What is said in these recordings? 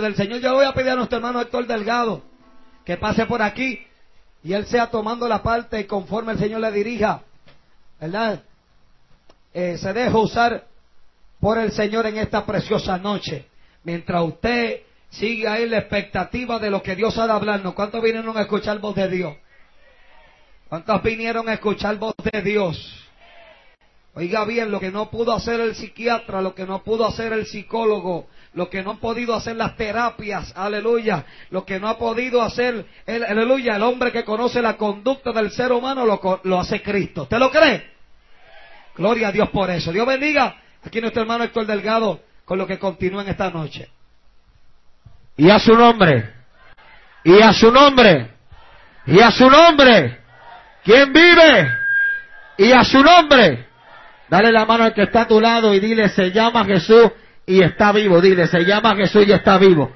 del Señor. Yo voy a pedir a nuestro hermano Héctor Delgado que pase por aquí y él sea tomando la parte conforme el Señor le dirija, ¿verdad? Eh, se deja usar por el Señor en esta preciosa noche. Mientras usted sigue ahí la expectativa de lo que Dios ha de hablarnos. ¿Cuántos vinieron a escuchar voz de Dios? ¿Cuántos vinieron a escuchar voz de Dios? Oiga bien, lo que no pudo hacer el psiquiatra, lo que no pudo hacer el psicólogo, lo que no ha podido hacer las terapias, aleluya, lo que no ha podido hacer, el, aleluya, el hombre que conoce la conducta del ser humano lo, lo hace Cristo. ¿Usted lo cree? Gloria a Dios por eso. Dios bendiga aquí nuestro hermano Héctor Delgado con lo que continúa en esta noche. Y a su nombre, y a su nombre, y a su nombre, ¿quién vive? Y a su nombre. Dale la mano al que está a tu lado y dile, se llama Jesús y está vivo. Dile, se llama Jesús y está vivo.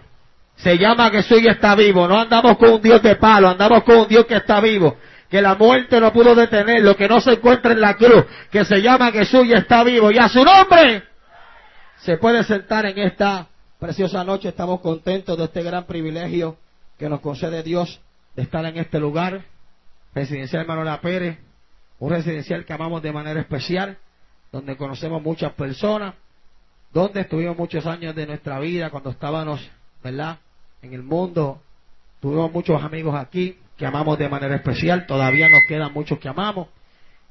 Se llama Jesús y está vivo. No andamos con un Dios de palo, andamos con un Dios que está vivo. Que la muerte no pudo detener, lo que no se encuentra en la cruz. Que se llama Jesús y está vivo. Y a su nombre se puede sentar en esta preciosa noche. Estamos contentos de este gran privilegio que nos concede Dios de estar en este lugar. Residencial Manuela Pérez. Un residencial que amamos de manera especial donde conocemos muchas personas, donde estuvimos muchos años de nuestra vida cuando estábamos, ¿verdad? En el mundo, tuvimos muchos amigos aquí que amamos de manera especial, todavía nos quedan muchos que amamos,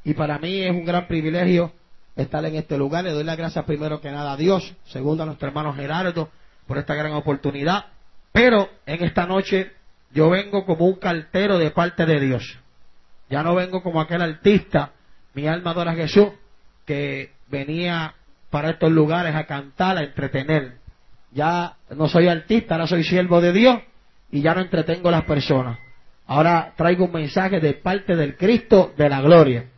y para mí es un gran privilegio estar en este lugar. Le doy las gracias primero que nada a Dios, segundo a nuestro hermano Gerardo por esta gran oportunidad, pero en esta noche yo vengo como un cartero de parte de Dios. Ya no vengo como aquel artista, mi alma adora a Jesús, que venía para estos lugares a cantar, a entretener. Ya no soy artista, ahora soy siervo de Dios y ya no entretengo a las personas. Ahora traigo un mensaje de parte del Cristo de la gloria.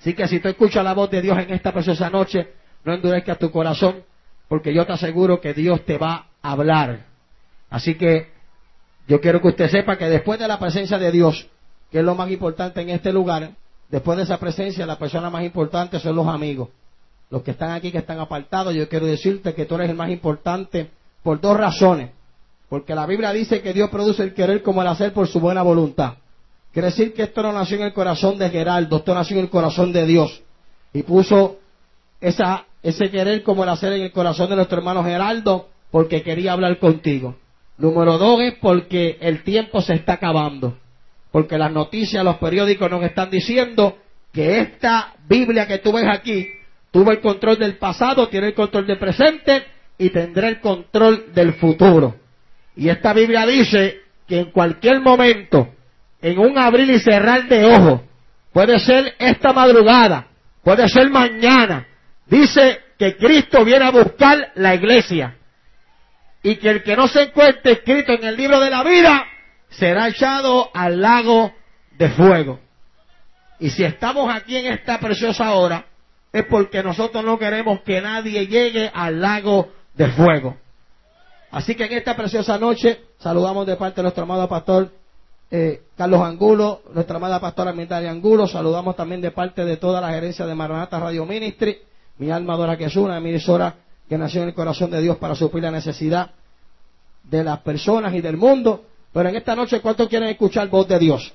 Así que si tú escuchas la voz de Dios en esta preciosa noche, no endurezcas tu corazón, porque yo te aseguro que Dios te va a hablar. Así que yo quiero que usted sepa que después de la presencia de Dios, que es lo más importante en este lugar, Después de esa presencia, la persona más importante son los amigos. Los que están aquí, que están apartados, yo quiero decirte que tú eres el más importante por dos razones. Porque la Biblia dice que Dios produce el querer como el hacer por su buena voluntad. Quiere decir que esto no nació en el corazón de Geraldo, esto nació en el corazón de Dios. Y puso esa, ese querer como el hacer en el corazón de nuestro hermano Geraldo porque quería hablar contigo. Número dos es porque el tiempo se está acabando porque las noticias, los periódicos nos están diciendo que esta Biblia que tú ves aquí tuvo el control del pasado, tiene el control del presente y tendrá el control del futuro. Y esta Biblia dice que en cualquier momento, en un abrir y cerrar de ojos, puede ser esta madrugada, puede ser mañana, dice que Cristo viene a buscar la iglesia y que el que no se encuentre escrito en el libro de la vida será echado al lago de fuego. Y si estamos aquí en esta preciosa hora, es porque nosotros no queremos que nadie llegue al lago de fuego. Así que en esta preciosa noche saludamos de parte de nuestro amado pastor eh, Carlos Angulo, nuestra amada pastora Mitalia Angulo, saludamos también de parte de toda la gerencia de Maranata Radio Ministry, mi alma adora que es una emisora que nació en el corazón de Dios para suplir la necesidad de las personas y del mundo. Pero en esta noche, ¿cuántos quieren escuchar voz de Dios?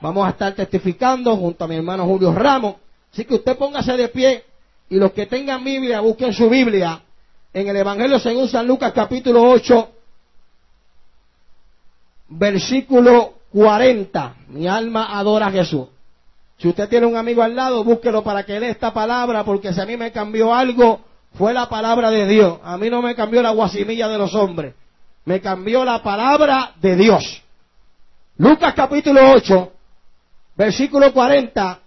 Vamos a estar testificando junto a mi hermano Julio Ramos. Así que usted póngase de pie y los que tengan Biblia, busquen su Biblia en el Evangelio según San Lucas capítulo 8, versículo 40. Mi alma adora a Jesús. Si usted tiene un amigo al lado, búsquelo para que lea esta palabra, porque si a mí me cambió algo, fue la palabra de Dios. A mí no me cambió la guasimilla de los hombres me cambió la palabra de Dios. Lucas capítulo 8, versículo 40.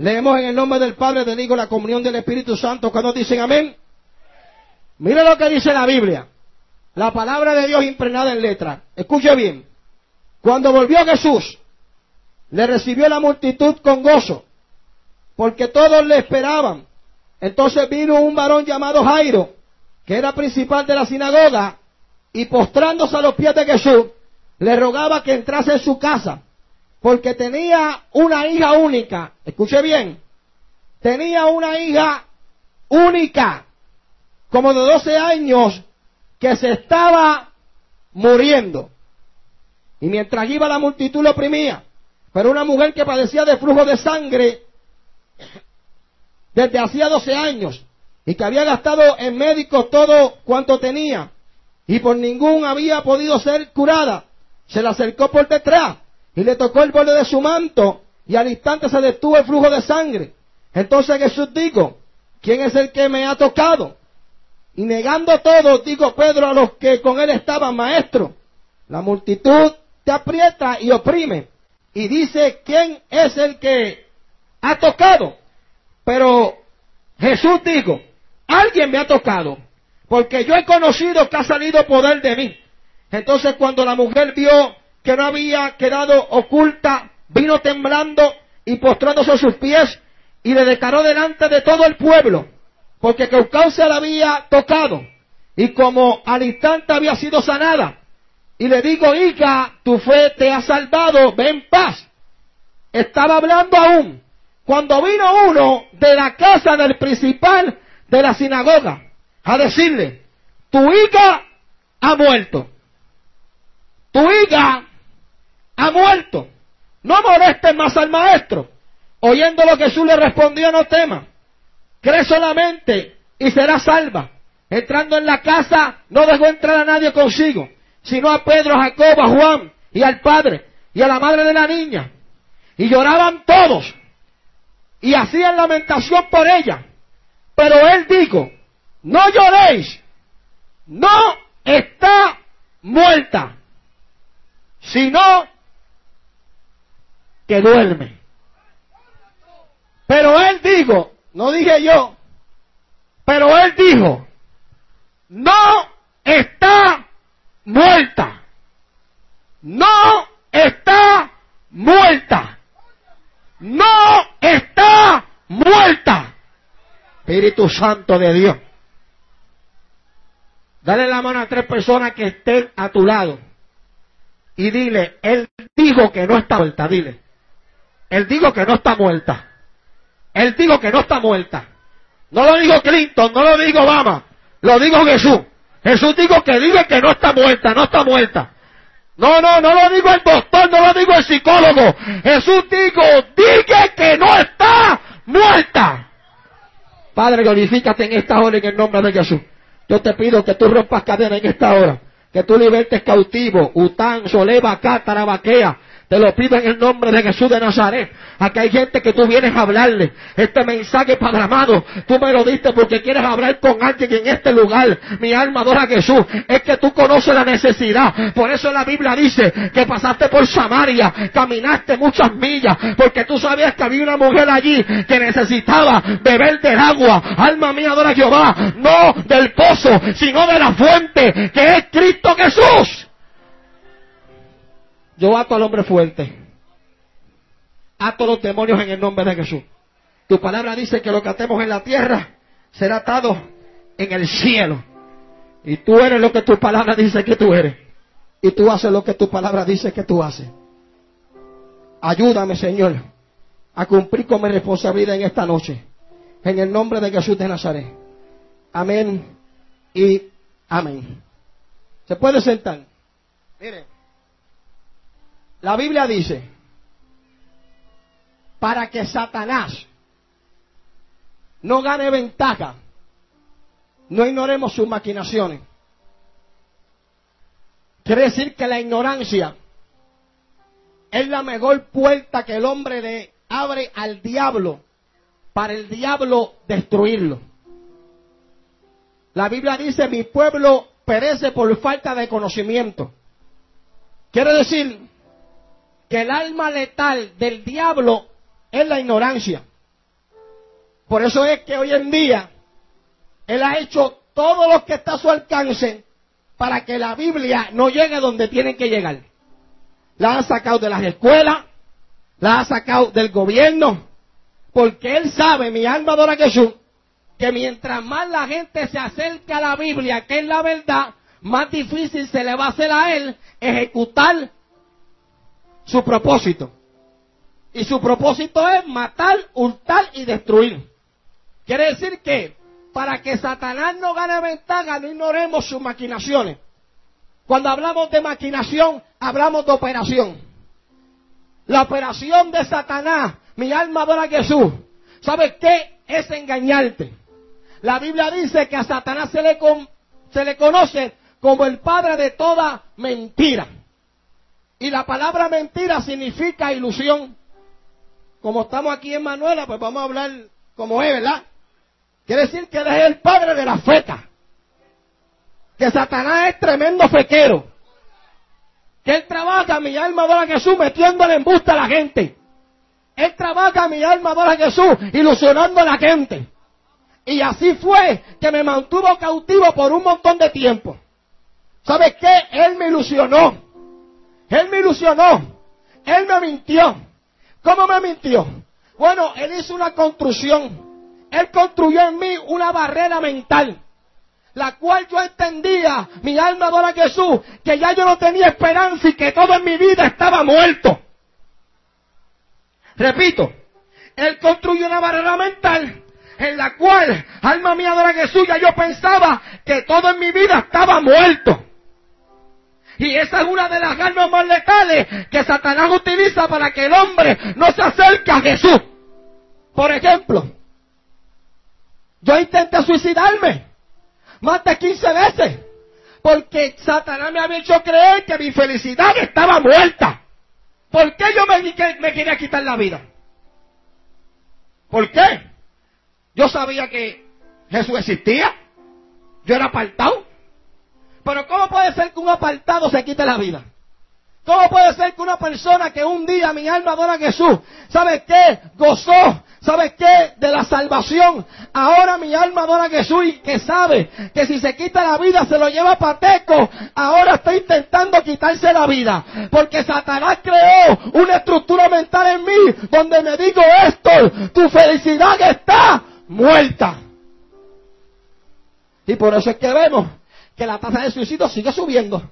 Leemos en el nombre del Padre, del Hijo, la comunión del Espíritu Santo. Cuando dicen amén. Mire lo que dice la Biblia. La palabra de Dios impregnada en letra. Escuche bien. Cuando volvió Jesús, le recibió la multitud con gozo, porque todos le esperaban. Entonces vino un varón llamado Jairo, que era principal de la sinagoga, y postrándose a los pies de Jesús, le rogaba que entrase en su casa, porque tenía una hija única, escuche bien, tenía una hija única, como de 12 años, que se estaba muriendo. Y mientras iba la multitud lo oprimía. Pero una mujer que padecía de flujo de sangre desde hacía 12 años y que había gastado en médicos todo cuanto tenía y por ningún había podido ser curada, se le acercó por detrás y le tocó el borde de su manto y al instante se detuvo el flujo de sangre. Entonces Jesús dijo, ¿quién es el que me ha tocado? Y negando todo, dijo Pedro a los que con él estaban, maestro, la multitud te aprieta y oprime. Y dice, ¿quién es el que ha tocado? Pero Jesús dijo, alguien me ha tocado, porque yo he conocido que ha salido poder de mí. Entonces cuando la mujer vio que no había quedado oculta, vino temblando y postrándose a sus pies y le declaró delante de todo el pueblo, porque se la había tocado y como al instante había sido sanada. Y le digo, hija, tu fe te ha salvado, ven en paz. Estaba hablando aún cuando vino uno de la casa del principal de la sinagoga a decirle, tu hija ha muerto. Tu hija ha muerto. No molestes más al maestro. Oyendo lo que Jesús le respondió, no tema. Cree solamente y será salva. Entrando en la casa, no dejó entrar a nadie consigo, sino a Pedro, a Jacobo, a Juan y al padre y a la madre de la niña. Y lloraban todos y hacían lamentación por ella. Pero él dijo, no lloréis, no está muerta, sino que duerme. Pero él dijo, no dije yo, pero él dijo, no está muerta, no está muerta, no está muerta. Espíritu Santo de Dios. Dale la mano a tres personas que estén a tu lado. Y dile, Él dijo que no está muerta, dile. Él dijo que no está muerta. Él dijo que no está muerta. No lo dijo Clinton, no lo dijo Obama. Lo dijo Jesús. Jesús dijo que dice que no está muerta, no está muerta. No, no, no lo digo el doctor, no lo digo el psicólogo. Jesús dijo, dije que no está muerta. Padre, glorifícate en esta hora en el nombre de Jesús. Yo te pido que tú rompas cadena en esta hora. Que tú libertes cautivo, Után, Soleva, Cátara, Baquea, te lo pido en el nombre de Jesús de Nazaret. Aquí hay gente que tú vienes a hablarle. Este mensaje, Padre amado, tú me lo diste porque quieres hablar con alguien en este lugar. Mi alma adora a Jesús. Es que tú conoces la necesidad. Por eso la Biblia dice que pasaste por Samaria, caminaste muchas millas, porque tú sabías que había una mujer allí que necesitaba beber del agua. Alma mía, adora a Jehová. No del pozo, sino de la fuente, que es Cristo Jesús. Yo ato al hombre fuerte. Ato los demonios en el nombre de Jesús. Tu palabra dice que lo que atemos en la tierra será atado en el cielo. Y tú eres lo que tu palabra dice que tú eres. Y tú haces lo que tu palabra dice que tú haces. Ayúdame, Señor, a cumplir con mi responsabilidad en esta noche. En el nombre de Jesús de Nazaret. Amén y amén. ¿Se puede sentar? Miren. La Biblia dice, para que Satanás no gane ventaja, no ignoremos sus maquinaciones. Quiere decir que la ignorancia es la mejor puerta que el hombre le abre al diablo para el diablo destruirlo. La Biblia dice, mi pueblo perece por falta de conocimiento. Quiere decir que el alma letal del diablo es la ignorancia. Por eso es que hoy en día Él ha hecho todo lo que está a su alcance para que la Biblia no llegue donde tiene que llegar. La ha sacado de las escuelas, la ha sacado del gobierno, porque Él sabe, mi alma adora Jesús, que mientras más la gente se acerca a la Biblia, que es la verdad, más difícil se le va a hacer a Él ejecutar su propósito. Y su propósito es matar, hurtar y destruir. Quiere decir que para que Satanás no gane ventaja, no ignoremos sus maquinaciones. Cuando hablamos de maquinación, hablamos de operación. La operación de Satanás, mi alma adora a Jesús. ¿Sabes qué? Es engañarte. La Biblia dice que a Satanás se le, se le conoce como el padre de toda mentira. Y la palabra mentira significa ilusión. Como estamos aquí en Manuela, pues vamos a hablar como es, ¿verdad? Quiere decir que él es el padre de la feca. Que Satanás es tremendo fequero. Que él trabaja, mi alma adora a Jesús, metiéndole en busta a la gente. Él trabaja, mi alma adora a Jesús, ilusionando a la gente. Y así fue que me mantuvo cautivo por un montón de tiempo. ¿Sabes qué? Él me ilusionó. Él me ilusionó. Él me mintió. ¿Cómo me mintió? Bueno, él hizo una construcción. Él construyó en mí una barrera mental. La cual yo entendía, mi alma adora a Jesús, que ya yo no tenía esperanza y que todo en mi vida estaba muerto. Repito, él construyó una barrera mental en la cual, alma mía adora a Jesús, ya yo pensaba que todo en mi vida estaba muerto. Y esa es una de las armas más letales que Satanás utiliza para que el hombre no se acerque a Jesús. Por ejemplo, yo intenté suicidarme más de 15 veces porque Satanás me había hecho creer que mi felicidad estaba muerta. ¿Por qué yo me, me quería quitar la vida? ¿Por qué? Yo sabía que Jesús existía. Yo era apartado. Pero ¿cómo puede ser que un apartado se quite la vida? ¿Cómo puede ser que una persona que un día mi alma adora a Jesús, ¿sabe qué? Gozó, ¿sabe qué? De la salvación. Ahora mi alma adora a Jesús y que sabe que si se quita la vida se lo lleva pateco. Ahora está intentando quitarse la vida. Porque Satanás creó una estructura mental en mí donde me digo esto, tu felicidad está muerta. Y por eso es que vemos que la tasa de suicidio sigue subiendo.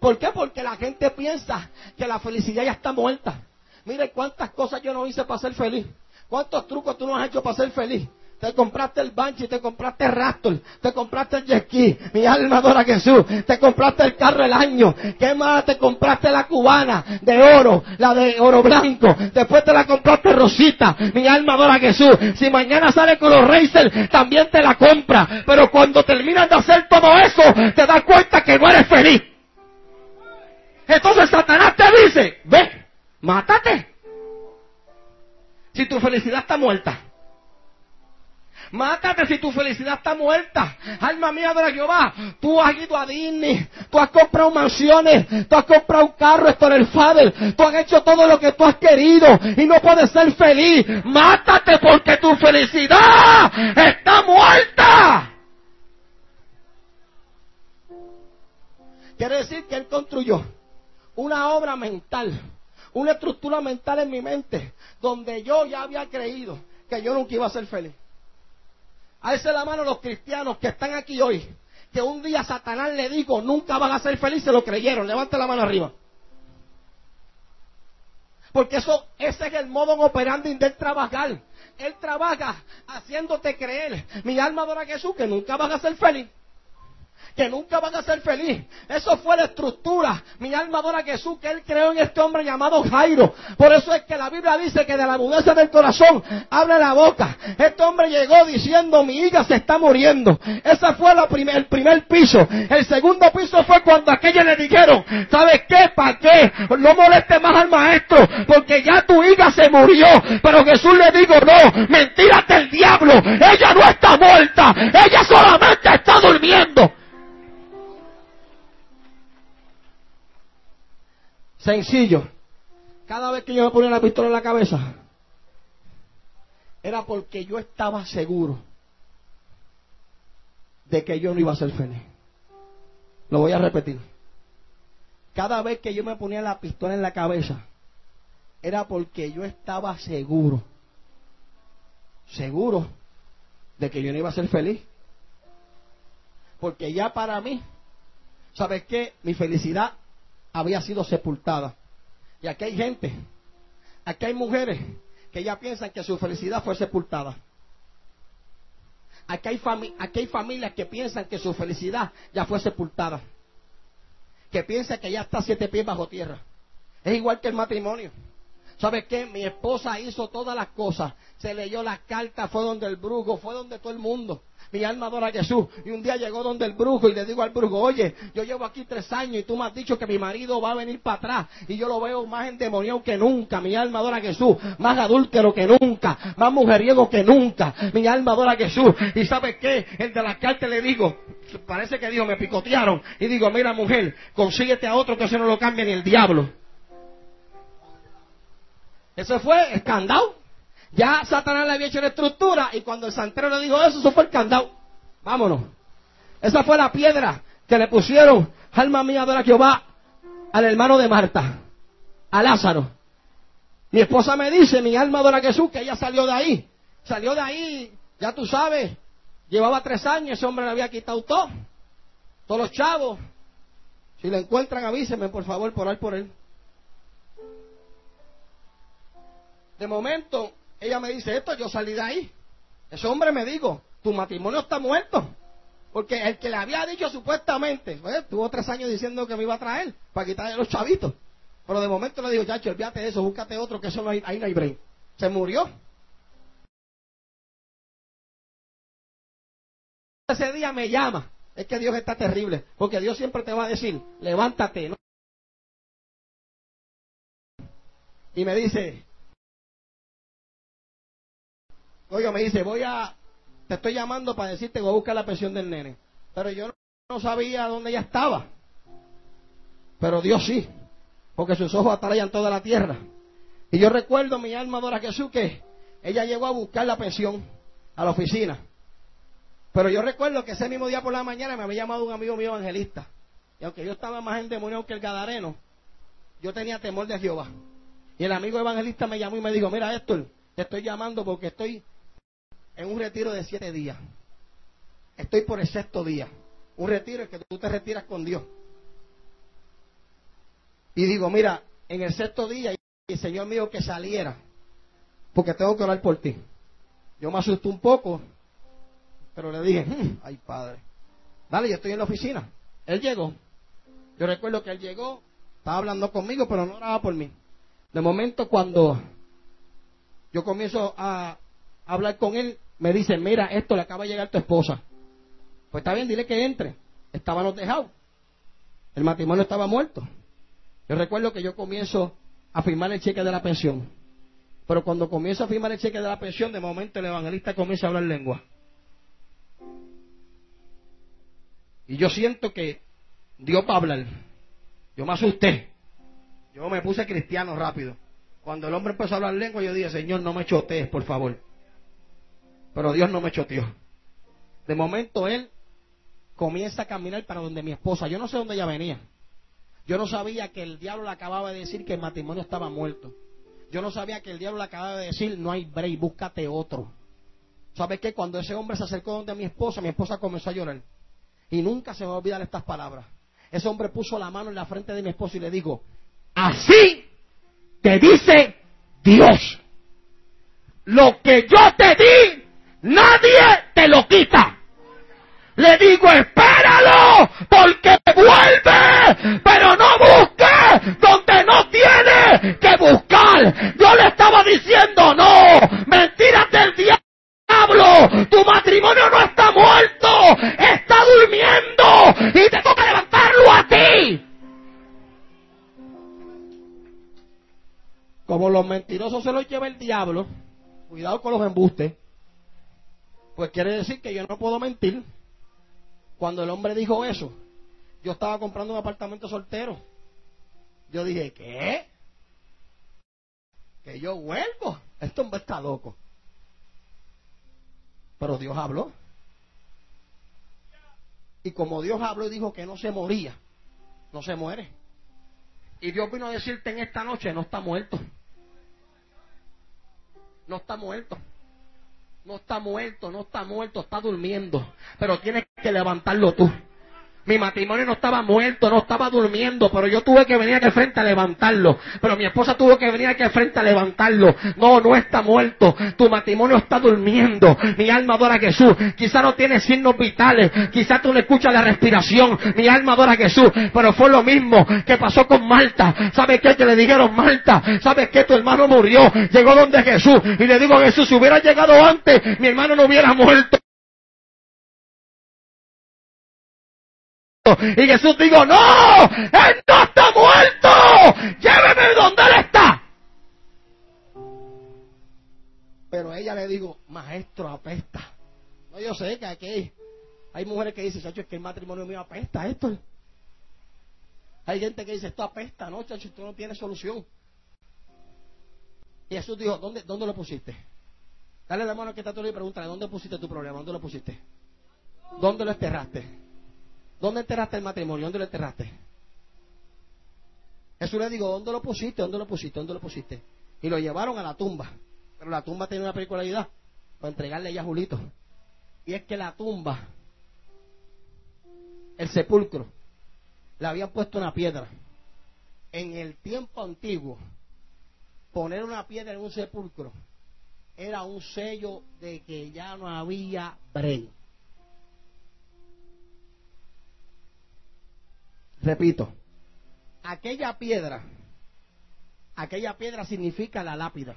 ¿Por qué? Porque la gente piensa que la felicidad ya está muerta. Mire cuántas cosas yo no hice para ser feliz. ¿Cuántos trucos tú no has hecho para ser feliz? Te compraste el Banshee, te compraste el Raptor, te compraste el jet mi alma adora Jesús, te compraste el carro del año, ¿qué más? Te compraste la cubana de oro, la de oro blanco, después te la compraste rosita, mi alma adora Jesús, si mañana sale con los Racers, también te la compra, pero cuando terminas de hacer todo eso, te das cuenta que no eres feliz. Entonces Satanás te dice, ve, mátate. Si tu felicidad está muerta. Mátate si tu felicidad está muerta. Alma mía de Jehová. Tú has ido a Disney. Tú has comprado mansiones. Tú has comprado un carro esto en el Father. Tú has hecho todo lo que tú has querido. Y no puedes ser feliz. Mátate porque tu felicidad está muerta. Quiere decir que Él construyó una obra mental. Una estructura mental en mi mente. Donde yo ya había creído que yo nunca iba a ser feliz. Alce la mano los cristianos que están aquí hoy, que un día Satanás le dijo, nunca van a ser felices, lo creyeron. Levante la mano arriba. Porque eso, ese es el modo operandi de trabajar. Él trabaja haciéndote creer, mi alma adora a Jesús, que nunca vas a ser feliz que nunca van a ser feliz. Eso fue la estructura. Mi alma adora a Jesús que él creó en este hombre llamado Jairo. Por eso es que la Biblia dice que de la mudeza del corazón abre la boca. Este hombre llegó diciendo mi hija se está muriendo. Ese fue el primer piso. El segundo piso fue cuando aquellos le dijeron, ¿sabes qué? ¿Para qué? No moleste más al maestro porque ya tu hija se murió. Pero Jesús le dijo, no, mentira del diablo. Ella no está muerta. Ella solamente está durmiendo. Sencillo. Cada vez que yo me ponía la pistola en la cabeza, era porque yo estaba seguro de que yo no iba a ser feliz. Lo voy a repetir. Cada vez que yo me ponía la pistola en la cabeza, era porque yo estaba seguro, seguro de que yo no iba a ser feliz. Porque ya para mí, ¿sabes qué? Mi felicidad había sido sepultada. Y aquí hay gente, aquí hay mujeres que ya piensan que su felicidad fue sepultada. aquí hay, aquí hay familias que piensan que su felicidad ya fue sepultada. Que piensan que ya está siete pies bajo tierra. Es igual que el matrimonio. ¿Sabes qué? Mi esposa hizo todas las cosas. Se leyó las cartas, fue donde el brujo, fue donde todo el mundo. Mi alma adora a Jesús. Y un día llegó donde el brujo y le digo al brujo, oye, yo llevo aquí tres años y tú me has dicho que mi marido va a venir para atrás. Y yo lo veo más endemoniado que nunca. Mi alma adora a Jesús. Más adúltero que nunca. Más mujeriego que nunca. Mi alma adora a Jesús. Y ¿sabes qué? El de las cartas le digo, parece que dijo, me picotearon. Y digo, mira mujer, consíguete a otro que se no lo cambie ni el diablo. Eso fue el candado. Ya Satanás le había hecho la estructura y cuando el santero le dijo eso, eso fue el candado. Vámonos. Esa fue la piedra que le pusieron, alma mía, adora Jehová, al hermano de Marta, a Lázaro. Mi esposa me dice, mi alma adora a Jesús, que ella salió de ahí. Salió de ahí, ya tú sabes, llevaba tres años, ese hombre le había quitado todo. Todos los chavos. Si lo encuentran, avísenme, por favor, por ahí por él. De momento, ella me dice esto, yo salí de ahí. Ese hombre me dijo, tu matrimonio está muerto. Porque el que le había dicho supuestamente, pues, tuvo tres años diciendo que me iba a traer para quitarle los chavitos. Pero de momento le digo, chacho, olvídate de eso, búscate otro, que eso no hay, ahí no hay brain. Se murió. Ese día me llama. Es que Dios está terrible. Porque Dios siempre te va a decir, levántate. Y me dice, Oiga, me dice, voy a, te estoy llamando para decirte voy a buscar la pensión del nene. Pero yo no, sabía dónde ella estaba. Pero Dios sí, porque sus ojos atarían toda la tierra. Y yo recuerdo, mi alma adora Jesús, que ella llegó a buscar la pensión a la oficina. Pero yo recuerdo que ese mismo día por la mañana me había llamado un amigo mío evangelista. Y aunque yo estaba más endemoniado que el gadareno, yo tenía temor de Jehová. Y el amigo evangelista me llamó y me dijo, mira Héctor, te estoy llamando porque estoy en un retiro de siete días. Estoy por el sexto día. Un retiro en que tú te retiras con Dios. Y digo, mira, en el sexto día, el Señor mío que saliera, porque tengo que orar por ti. Yo me asusté un poco, pero le dije, "Hmm, ay padre, dale, yo estoy en la oficina. Él llegó. Yo recuerdo que él llegó, estaba hablando conmigo, pero no oraba por mí. De momento, cuando yo comienzo a hablar con él, me dice, mira, esto le acaba de llegar tu esposa. Pues está bien, dile que entre. Estábamos dejados. El matrimonio estaba muerto. Yo recuerdo que yo comienzo a firmar el cheque de la pensión. Pero cuando comienzo a firmar el cheque de la pensión, de momento el evangelista comienza a hablar lengua. Y yo siento que Dios va a hablar. Yo me asusté. Yo me puse cristiano rápido. Cuando el hombre empezó a hablar lengua, yo dije, Señor, no me chotees, por favor. Pero Dios no me choteó. De momento él comienza a caminar para donde mi esposa. Yo no sé dónde ella venía. Yo no sabía que el diablo le acababa de decir que el matrimonio estaba muerto. Yo no sabía que el diablo le acababa de decir, no hay break, búscate otro. ¿Sabes qué? Cuando ese hombre se acercó donde mi esposa, mi esposa comenzó a llorar. Y nunca se me va a olvidar estas palabras. Ese hombre puso la mano en la frente de mi esposo y le dijo, así te dice Dios. Lo que yo te di, nadie te lo quita. Le digo, espéralo, porque vuelve, pero no busque donde no tiene que buscar. Yo le estaba diciendo, no, mentiras del diablo, tu matrimonio no está muerto, está durmiendo y te toca levantarlo a ti. Como los mentirosos se los lleva el diablo, cuidado con los embustes, pues quiere decir que yo no puedo mentir. Cuando el hombre dijo eso, yo estaba comprando un apartamento soltero. Yo dije, ¿qué? Que yo vuelvo. Este hombre está loco. Pero Dios habló. Y como Dios habló y dijo que no se moría, no se muere. Y Dios vino a decirte en esta noche, no está muerto. No está muerto. No está muerto, no está muerto, está durmiendo. Pero tienes que levantarlo tú. Mi matrimonio no estaba muerto, no estaba durmiendo, pero yo tuve que venir aquí al frente a levantarlo. Pero mi esposa tuvo que venir aquí al frente a levantarlo. No, no está muerto. Tu matrimonio está durmiendo. Mi alma adora a Jesús. Quizá no tiene signos vitales. Quizá tú no escuchas la respiración. Mi alma adora a Jesús. Pero fue lo mismo que pasó con Marta. ¿Sabes qué? Que le dijeron, Marta, ¿sabes qué? Tu hermano murió. Llegó donde Jesús. Y le digo, Jesús, si hubiera llegado antes, mi hermano no hubiera muerto. Y Jesús dijo, no, él no está muerto, lléveme donde él está. Pero ella le digo, maestro, apesta. No, yo sé que aquí hay mujeres que dicen, chacho, es que el matrimonio mío apesta esto. Hay gente que dice, esto apesta, no, chacho, esto no tiene solución. Y Jesús dijo, ¿dónde, dónde lo pusiste? Dale la mano que está todo y pregúntale, ¿dónde pusiste tu problema? ¿Dónde lo pusiste? ¿Dónde lo enterraste? ¿Dónde enterraste el matrimonio? ¿Dónde lo enterraste? Jesús le dijo, ¿dónde lo pusiste? ¿Dónde lo pusiste? ¿Dónde lo pusiste? Y lo llevaron a la tumba. Pero la tumba tenía una particularidad para entregarle ya a Julito. Y es que la tumba, el sepulcro, le habían puesto una piedra. En el tiempo antiguo, poner una piedra en un sepulcro era un sello de que ya no había break. Repito, aquella piedra, aquella piedra significa la lápida.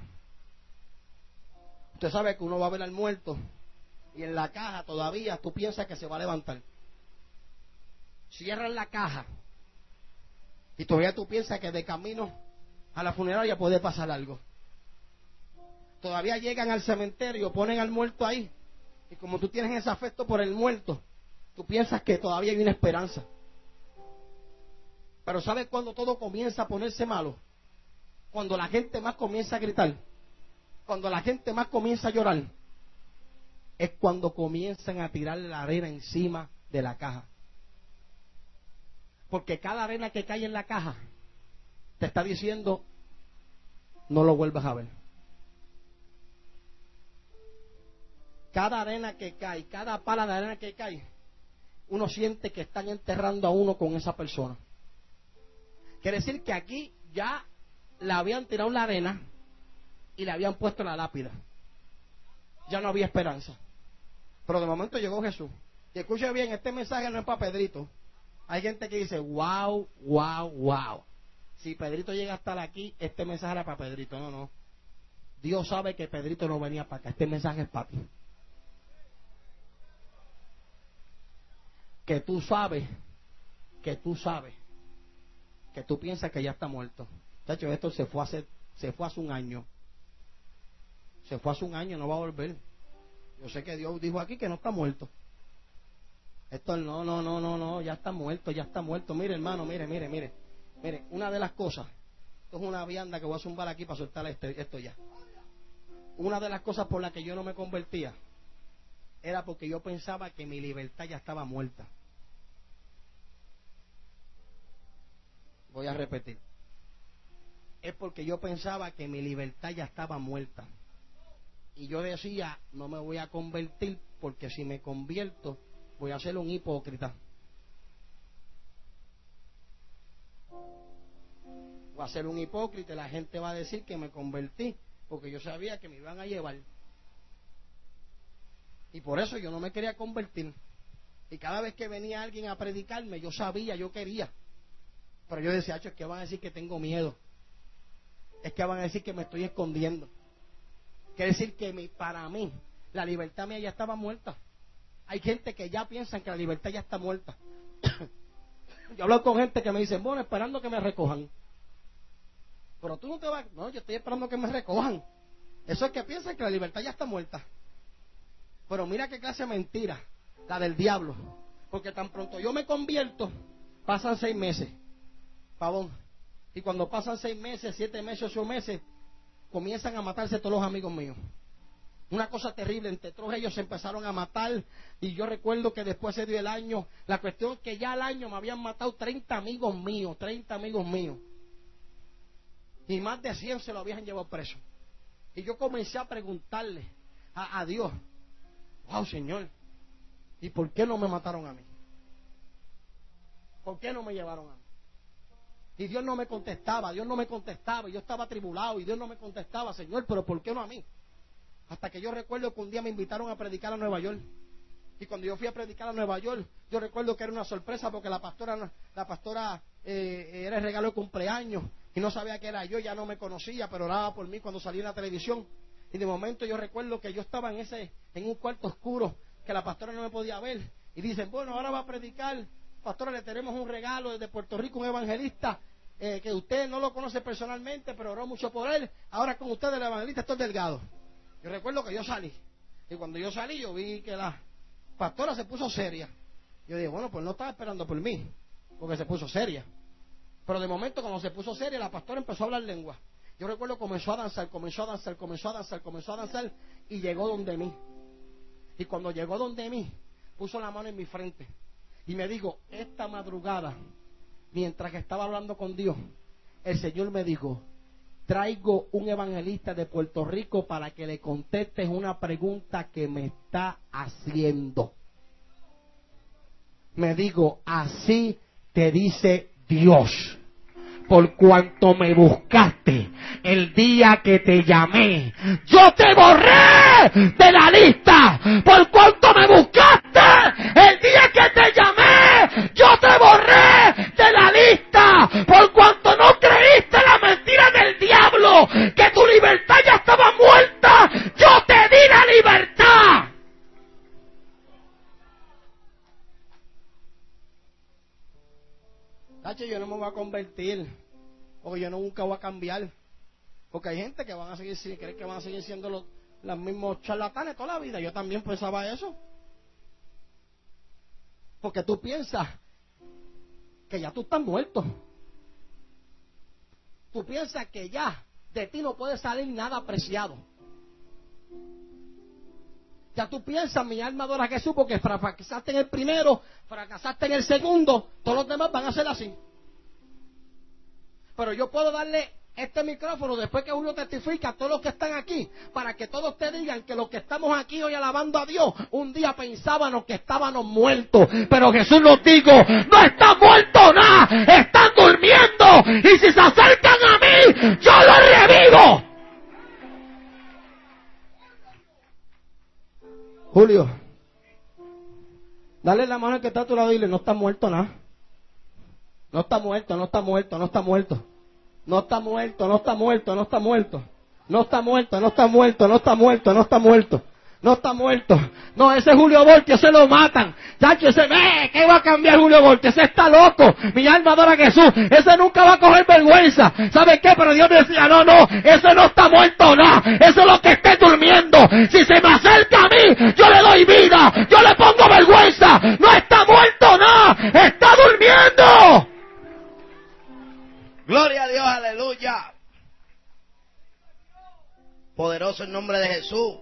Usted sabe que uno va a ver al muerto y en la caja todavía tú piensas que se va a levantar. Cierran la caja y todavía tú piensas que de camino a la funeraria puede pasar algo. Todavía llegan al cementerio, ponen al muerto ahí y como tú tienes ese afecto por el muerto, tú piensas que todavía hay una esperanza. Pero ¿sabes cuando todo comienza a ponerse malo? Cuando la gente más comienza a gritar. Cuando la gente más comienza a llorar. Es cuando comienzan a tirar la arena encima de la caja. Porque cada arena que cae en la caja te está diciendo, no lo vuelvas a ver. Cada arena que cae, cada pala de arena que cae, uno siente que están enterrando a uno con esa persona. Quiere decir que aquí ya le habían tirado la arena y le habían puesto la lápida. Ya no había esperanza. Pero de momento llegó Jesús. Y escuche bien, este mensaje no es para Pedrito. Hay gente que dice, wow, wow, wow. Si Pedrito llega a estar aquí, este mensaje era para Pedrito. No, no. Dios sabe que Pedrito no venía para acá. Este mensaje es para ti. Que tú sabes, que tú sabes que tú piensas que ya está muerto. Chacho, esto se fue hace, se fue hace un año. Se fue hace un año, no va a volver. Yo sé que Dios dijo aquí que no está muerto. Esto no, no, no, no, no, ya está muerto, ya está muerto. Mire, hermano, mire, mire, mire. Mire, una de las cosas, esto es una vianda que voy a zumbar aquí para soltar este, esto ya. Una de las cosas por las que yo no me convertía era porque yo pensaba que mi libertad ya estaba muerta. Voy a repetir. Es porque yo pensaba que mi libertad ya estaba muerta. Y yo decía, no me voy a convertir porque si me convierto voy a ser un hipócrita. Voy a ser un hipócrita y la gente va a decir que me convertí porque yo sabía que me iban a llevar. Y por eso yo no me quería convertir. Y cada vez que venía alguien a predicarme, yo sabía, yo quería. Pero yo decía, es que van a decir que tengo miedo. Es que van a decir que me estoy escondiendo. Quiere decir que para mí la libertad mía ya estaba muerta. Hay gente que ya piensa que la libertad ya está muerta. yo hablo con gente que me dice, bueno, esperando que me recojan. Pero tú no te vas, no, yo estoy esperando que me recojan. Eso es que piensan que la libertad ya está muerta. Pero mira qué clase de mentira, la del diablo. Porque tan pronto yo me convierto, pasan seis meses pavón. Y cuando pasan seis meses, siete meses, ocho meses, comienzan a matarse todos los amigos míos. Una cosa terrible, entre todos ellos se empezaron a matar y yo recuerdo que después se dio el año, la cuestión es que ya al año me habían matado 30 amigos míos, 30 amigos míos. Y más de 100 se lo habían llevado preso. Y yo comencé a preguntarle a, a Dios, wow Señor, ¿y por qué no me mataron a mí? ¿Por qué no me llevaron a mí? Y Dios no me contestaba, Dios no me contestaba, yo estaba tribulado y Dios no me contestaba, Señor, pero ¿por qué no a mí? Hasta que yo recuerdo que un día me invitaron a predicar a Nueva York. Y cuando yo fui a predicar a Nueva York, yo recuerdo que era una sorpresa porque la pastora, la pastora eh, era el regalo de cumpleaños y no sabía que era yo, ya no me conocía, pero oraba por mí cuando salí en la televisión. Y de momento yo recuerdo que yo estaba en ese, en un cuarto oscuro, que la pastora no me podía ver. Y dicen, bueno, ahora va a predicar, pastora, le tenemos un regalo desde Puerto Rico, un evangelista, eh, que usted no lo conoce personalmente, pero oró mucho por él. Ahora con usted el evangelista estoy delgado. Yo recuerdo que yo salí. Y cuando yo salí, yo vi que la pastora se puso seria. Yo dije, bueno, pues no estaba esperando por mí, porque se puso seria. Pero de momento, cuando se puso seria, la pastora empezó a hablar lengua. Yo recuerdo comenzó a danzar, comenzó a danzar, comenzó a danzar, comenzó a danzar y llegó donde mí. Y cuando llegó donde mí, puso la mano en mi frente y me dijo, esta madrugada, mientras que estaba hablando con Dios, el Señor me dijo, traigo un evangelista de Puerto Rico para que le contestes una pregunta que me está haciendo. Me digo, así te dice Dios por cuanto me buscaste el día que te llamé. Yo te borré de la lista por cuanto me buscaste el día que te llamé. Yo te borré de la lista por cuanto no creíste la mentira del diablo que tu libertad ya estaba muerta. Yo te di la libertad. yo no me voy a convertir, porque yo nunca voy a cambiar. Porque hay gente que van a seguir, si creen que van a seguir siendo los, los mismos charlatanes toda la vida. Yo también pensaba eso. Porque tú piensas que ya tú estás muerto. Tú piensas que ya de ti no puede salir nada apreciado. Ya tú piensas, mi alma adora a Jesús, porque fracasaste en el primero, fracasaste en el segundo, todos los demás van a ser así. Pero yo puedo darle este micrófono después que uno testifica a todos los que están aquí, para que todos te digan que los que estamos aquí hoy alabando a Dios, un día pensábamos que estábamos muertos, pero Jesús nos dijo, no están muertos nada, están durmiendo, y si se acercan a mí, yo los revivo. Julio, dale la mano al que está a tu lado y dile, no está muerto nada. No está muerto, no está muerto, no está muerto. No está muerto, no está muerto, no está muerto. No está muerto, no está muerto, no está muerto, no está muerto no está muerto. No, ese Julio Volti, ese lo matan. Chacho, ese, ve, ¿qué va a cambiar Julio Volti? Ese está loco. Mi alma adora a Jesús. Ese nunca va a coger vergüenza. ¿Sabe qué? Pero Dios decía, no, no, ese no está muerto nada. Eso es lo que esté durmiendo. Si se me acerca a mí, yo le doy vida. Yo le pongo vergüenza. No está muerto nada. Está durmiendo. Gloria a Dios, aleluya. Poderoso el nombre de Jesús.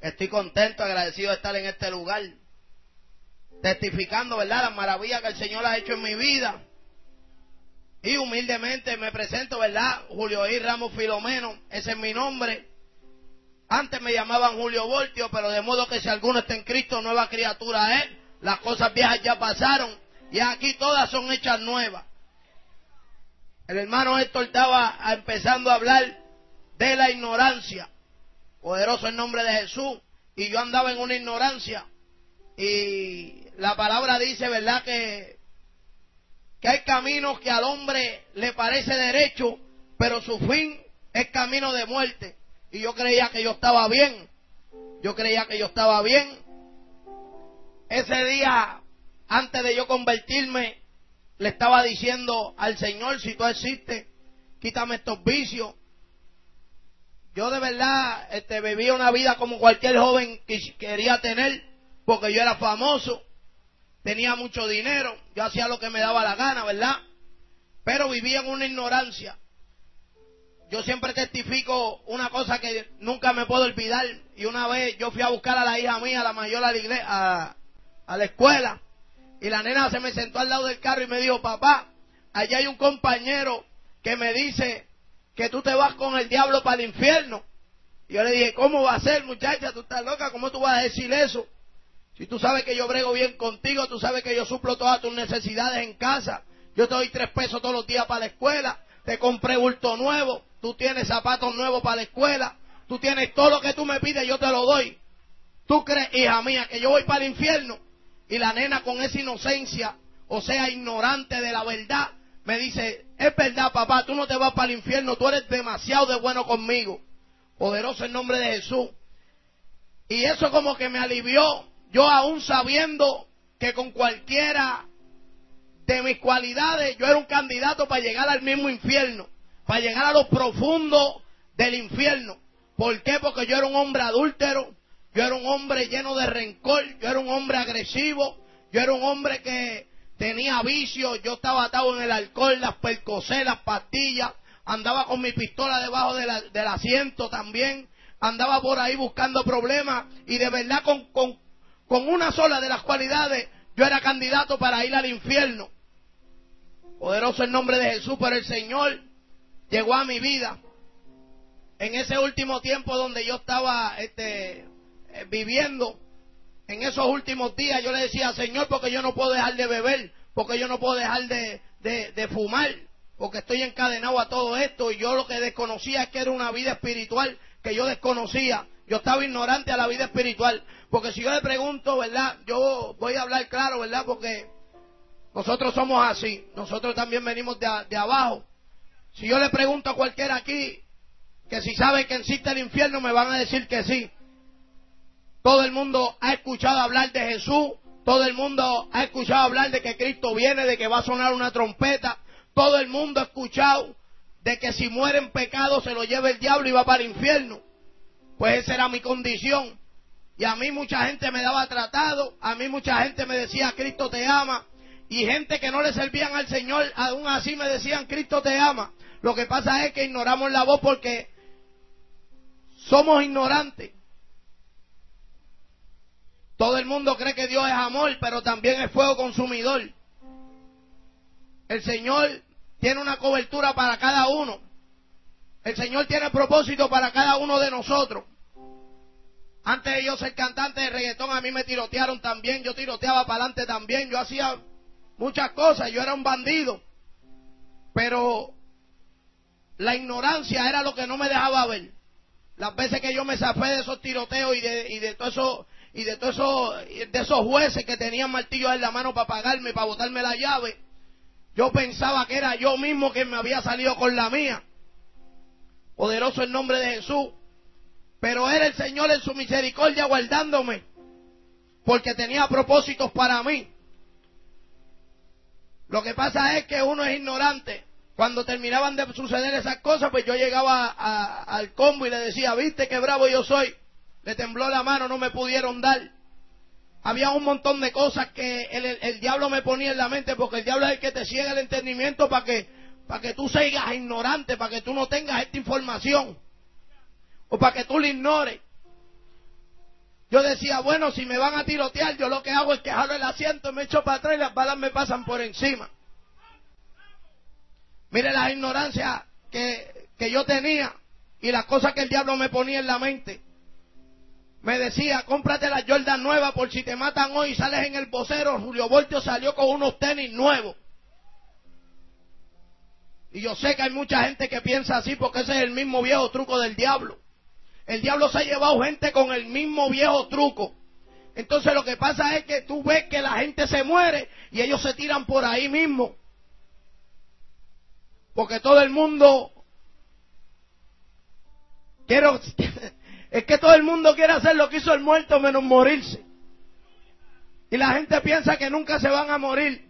Estoy contento, agradecido de estar en este lugar, testificando, ¿verdad?, las maravillas que el Señor ha hecho en mi vida. Y humildemente me presento, ¿verdad? Julio I. Ramos Filomeno, ese es mi nombre. Antes me llamaban Julio Voltio, pero de modo que si alguno está en Cristo, nueva criatura es. Las cosas viejas ya pasaron y aquí todas son hechas nuevas. El hermano Héctor estaba empezando a hablar de la ignorancia. Poderoso el nombre de Jesús. Y yo andaba en una ignorancia. Y la palabra dice, ¿verdad? Que, que hay caminos que al hombre le parece derecho, pero su fin es camino de muerte. Y yo creía que yo estaba bien. Yo creía que yo estaba bien. Ese día, antes de yo convertirme, le estaba diciendo al Señor, si tú existes, quítame estos vicios, yo de verdad este, vivía una vida como cualquier joven que quería tener, porque yo era famoso, tenía mucho dinero, yo hacía lo que me daba la gana, ¿verdad? Pero vivía en una ignorancia. Yo siempre testifico una cosa que nunca me puedo olvidar. Y una vez yo fui a buscar a la hija mía, la mayor, a la, a la escuela. Y la nena se me sentó al lado del carro y me dijo, papá, allá hay un compañero que me dice que tú te vas con el diablo para el infierno. Y yo le dije, ¿cómo va a ser, muchacha? Tú estás loca, ¿cómo tú vas a decir eso? Si tú sabes que yo brego bien contigo, tú sabes que yo suplo todas tus necesidades en casa. Yo te doy tres pesos todos los días para la escuela. Te compré bulto nuevo. Tú tienes zapatos nuevos para la escuela. Tú tienes todo lo que tú me pides, yo te lo doy. ¿Tú crees, hija mía, que yo voy para el infierno? Y la nena con esa inocencia, o sea, ignorante de la verdad, me dice, es verdad, papá, tú no te vas para el infierno, tú eres demasiado de bueno conmigo. Poderoso el nombre de Jesús. Y eso como que me alivió, yo aún sabiendo que con cualquiera de mis cualidades yo era un candidato para llegar al mismo infierno, para llegar a lo profundo del infierno. ¿Por qué? Porque yo era un hombre adúltero, yo era un hombre lleno de rencor, yo era un hombre agresivo, yo era un hombre que tenía vicios, yo estaba atado en el alcohol, las percocé, las pastillas, andaba con mi pistola debajo del asiento también, andaba por ahí buscando problemas y de verdad con, con, una sola de las cualidades yo era candidato para ir al infierno. Poderoso el nombre de Jesús, pero el Señor llegó a mi vida en ese último tiempo donde yo estaba este, viviendo, en esos últimos días yo le decía, Señor, porque yo no puedo dejar de beber, porque yo no puedo dejar de, de, fumar, porque estoy encadenado a todo esto y yo lo que desconocía es que era una vida espiritual que yo desconocía. Yo estaba ignorante a la vida espiritual. Porque si yo le pregunto, ¿verdad? Yo voy a hablar claro, ¿verdad? Porque nosotros somos así. Nosotros también venimos de, de abajo. Si yo le pregunto a cualquiera aquí, que si sabe que existe el infierno me van a decir que sí. Todo el mundo ha escuchado hablar de Jesús, todo el mundo ha escuchado hablar de que Cristo viene, de que va a sonar una trompeta, todo el mundo ha escuchado de que si muere en pecado se lo lleva el diablo y va para el infierno. Pues esa era mi condición. Y a mí mucha gente me daba tratado, a mí mucha gente me decía Cristo te ama, y gente que no le servían al Señor, aún así me decían Cristo te ama. Lo que pasa es que ignoramos la voz porque somos ignorantes. Todo el mundo cree que Dios es amor, pero también es fuego consumidor. El Señor tiene una cobertura para cada uno. El Señor tiene propósito para cada uno de nosotros. Antes de yo ser cantante de reggaetón, a mí me tirotearon también. Yo tiroteaba para adelante también. Yo hacía muchas cosas. Yo era un bandido. Pero la ignorancia era lo que no me dejaba ver. Las veces que yo me zafé de esos tiroteos y de, y de y de todos esos, de esos jueces que tenían martillos en la mano para pagarme, para botarme la llave, yo pensaba que era yo mismo que me había salido con la mía. Poderoso el nombre de Jesús. Pero era el Señor en su misericordia guardándome. Porque tenía propósitos para mí. Lo que pasa es que uno es ignorante. Cuando terminaban de suceder esas cosas, pues yo llegaba al combo y le decía, viste qué bravo yo soy. Le tembló la mano, no me pudieron dar. Había un montón de cosas que el, diablo me ponía en la mente, porque el diablo es el que te ciega el entendimiento para que, para que tú seas ignorante, para que tú no tengas esta información. O para que tú la ignores. Yo decía, bueno, si me van a tirotear, yo lo que hago es que jalo el asiento, me echo para atrás y las balas me pasan por encima. Mire la ignorancia que, que yo tenía y las cosas que el diablo me ponía en la mente. Me decía, cómprate la Jordan nueva por si te matan hoy y sales en el vocero. Julio Voltio salió con unos tenis nuevos. Y yo sé que hay mucha gente que piensa así porque ese es el mismo viejo truco del diablo. El diablo se ha llevado gente con el mismo viejo truco. Entonces lo que pasa es que tú ves que la gente se muere y ellos se tiran por ahí mismo. Porque todo el mundo quiero es que todo el mundo quiere hacer lo que hizo el muerto menos morirse. Y la gente piensa que nunca se van a morir.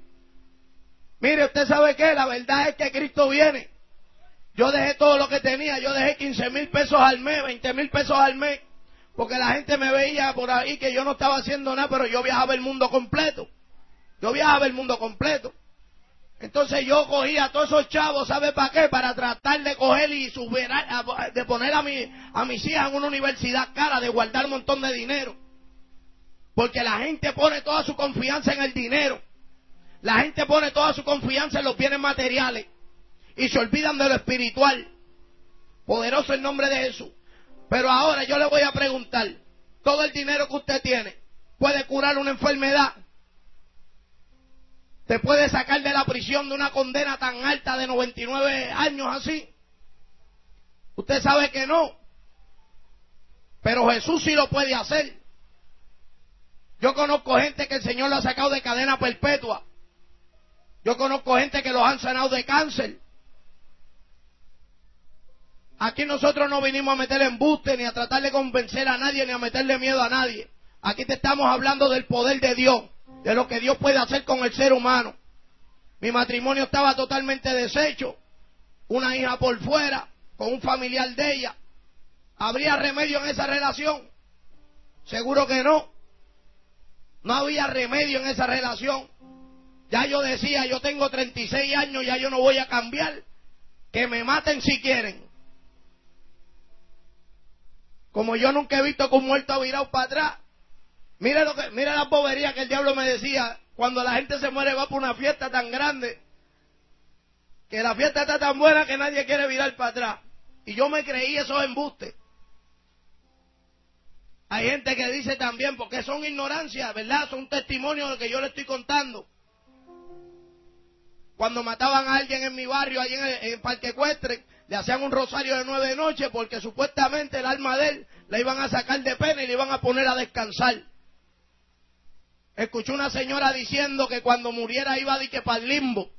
Mire, usted sabe qué, la verdad es que Cristo viene. Yo dejé todo lo que tenía, yo dejé 15 mil pesos al mes, 20 mil pesos al mes, porque la gente me veía por ahí que yo no estaba haciendo nada, pero yo viajaba el mundo completo. Yo viajaba el mundo completo. Entonces yo cogía a todos esos chavos, ¿sabe para qué? Para tratar de coger y subir, de poner a, mi, a mis hijas en una universidad cara, de guardar un montón de dinero. Porque la gente pone toda su confianza en el dinero. La gente pone toda su confianza en los bienes materiales. Y se olvidan de lo espiritual. Poderoso el nombre de Jesús. Pero ahora yo le voy a preguntar, todo el dinero que usted tiene, puede curar una enfermedad. Te puede sacar de la prisión de una condena tan alta de 99 años así. Usted sabe que no. Pero Jesús sí lo puede hacer. Yo conozco gente que el Señor lo ha sacado de cadena perpetua. Yo conozco gente que los han sanado de cáncer. Aquí nosotros no vinimos a meter embuste, ni a tratar de convencer a nadie, ni a meterle miedo a nadie. Aquí te estamos hablando del poder de Dios, de lo que Dios puede hacer con el ser humano. Mi matrimonio estaba totalmente deshecho, una hija por fuera, con un familiar de ella. ¿Habría remedio en esa relación? Seguro que no. No había remedio en esa relación. Ya yo decía, yo tengo 36 años, ya yo no voy a cambiar. Que me maten si quieren. Como yo nunca he visto que un muerto ha virado para atrás. Mira lo que, mira la bobería que el diablo me decía. Cuando la gente se muere va por una fiesta tan grande. Que la fiesta está tan buena que nadie quiere virar para atrás. Y yo me creí esos embustes. Hay gente que dice también, porque son ignorancias, ¿verdad? Son testimonios de que yo le estoy contando. Cuando mataban a alguien en mi barrio, allí en el, Parque Ecuestre, le hacían un rosario de nueve noches porque supuestamente el alma de él la iban a sacar de pena y le iban a poner a descansar. Escuché una señora diciendo que cuando muriera iba a que para el limbo.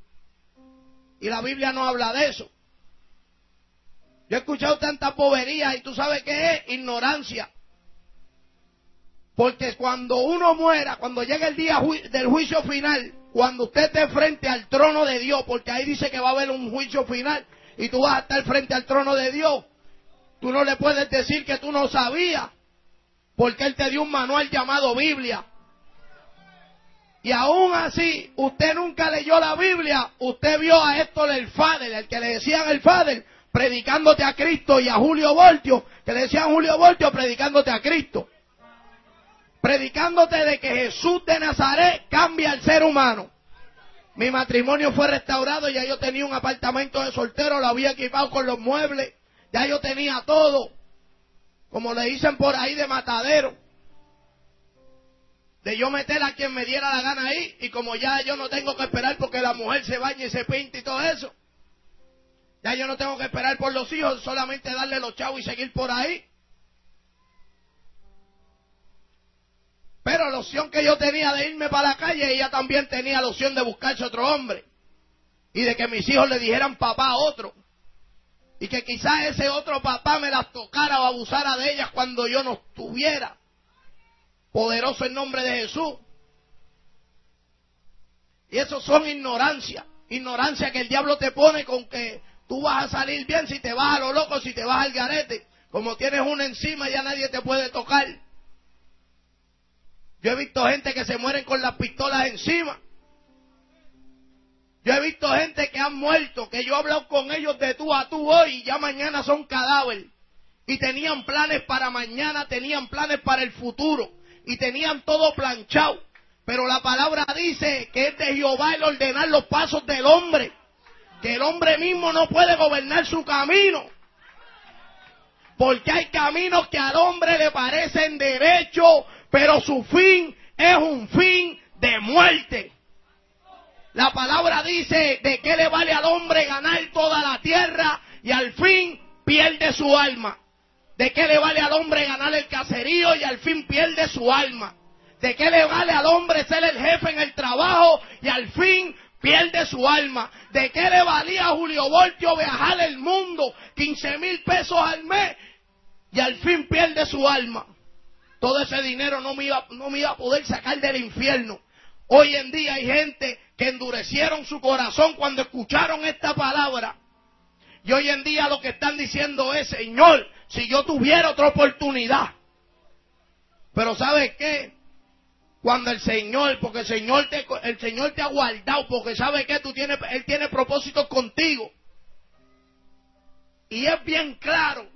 Y la Biblia no habla de eso. Yo he escuchado tanta povería y tú sabes qué es ignorancia. Porque cuando uno muera, cuando llegue el día del juicio final, cuando usted esté frente al trono de Dios, porque ahí dice que va a haber un juicio final, y tú vas a estar frente al trono de Dios, tú no le puedes decir que tú no sabías, porque Él te dio un manual llamado Biblia. Y aún así, usted nunca leyó la Biblia, usted vio a Héctor el Fader, el que le decían el Fader, predicándote a Cristo, y a Julio Voltio, que le decían Julio Voltio, predicándote a Cristo. Predicándote de que Jesús de Nazaret cambia al ser humano. Mi matrimonio fue restaurado, ya yo tenía un apartamento de soltero, lo había equipado con los muebles, ya yo tenía todo, como le dicen por ahí de matadero, de yo meter a quien me diera la gana ahí, y como ya yo no tengo que esperar porque la mujer se bañe y se pinta y todo eso, ya yo no tengo que esperar por los hijos, solamente darle los chavos y seguir por ahí. Pero la opción que yo tenía de irme para la calle, ella también tenía la opción de buscarse otro hombre. Y de que mis hijos le dijeran papá a otro. Y que quizás ese otro papá me las tocara o abusara de ellas cuando yo no estuviera. Poderoso en nombre de Jesús. Y eso son ignorancia. Ignorancia que el diablo te pone con que tú vas a salir bien si te vas a lo loco, si te vas al garete. Como tienes una encima ya nadie te puede tocar. Yo he visto gente que se mueren con las pistolas encima. Yo he visto gente que han muerto, que yo he hablado con ellos de tú a tú hoy y ya mañana son cadáveres. Y tenían planes para mañana, tenían planes para el futuro. Y tenían todo planchado. Pero la palabra dice que es de Jehová el ordenar los pasos del hombre. Que el hombre mismo no puede gobernar su camino. Porque hay caminos que al hombre le parecen derechos, pero su fin es un fin de muerte. La palabra dice de qué le vale al hombre ganar toda la tierra y al fin pierde su alma. De qué le vale al hombre ganar el caserío y al fin pierde su alma. De qué le vale al hombre ser el jefe en el trabajo y al fin pierde su alma. ¿De qué le valía a Julio Voltio viajar el mundo 15 mil pesos al mes y al fin pierde su alma? todo ese dinero no me, iba, no me iba a poder sacar del infierno. Hoy en día hay gente que endurecieron su corazón cuando escucharon esta palabra. Y hoy en día lo que están diciendo es, Señor, si yo tuviera otra oportunidad. Pero ¿sabes qué? Cuando el Señor, porque el Señor te, el Señor te ha guardado, porque ¿sabe qué? Tú tienes, Él tiene propósitos contigo. Y es bien claro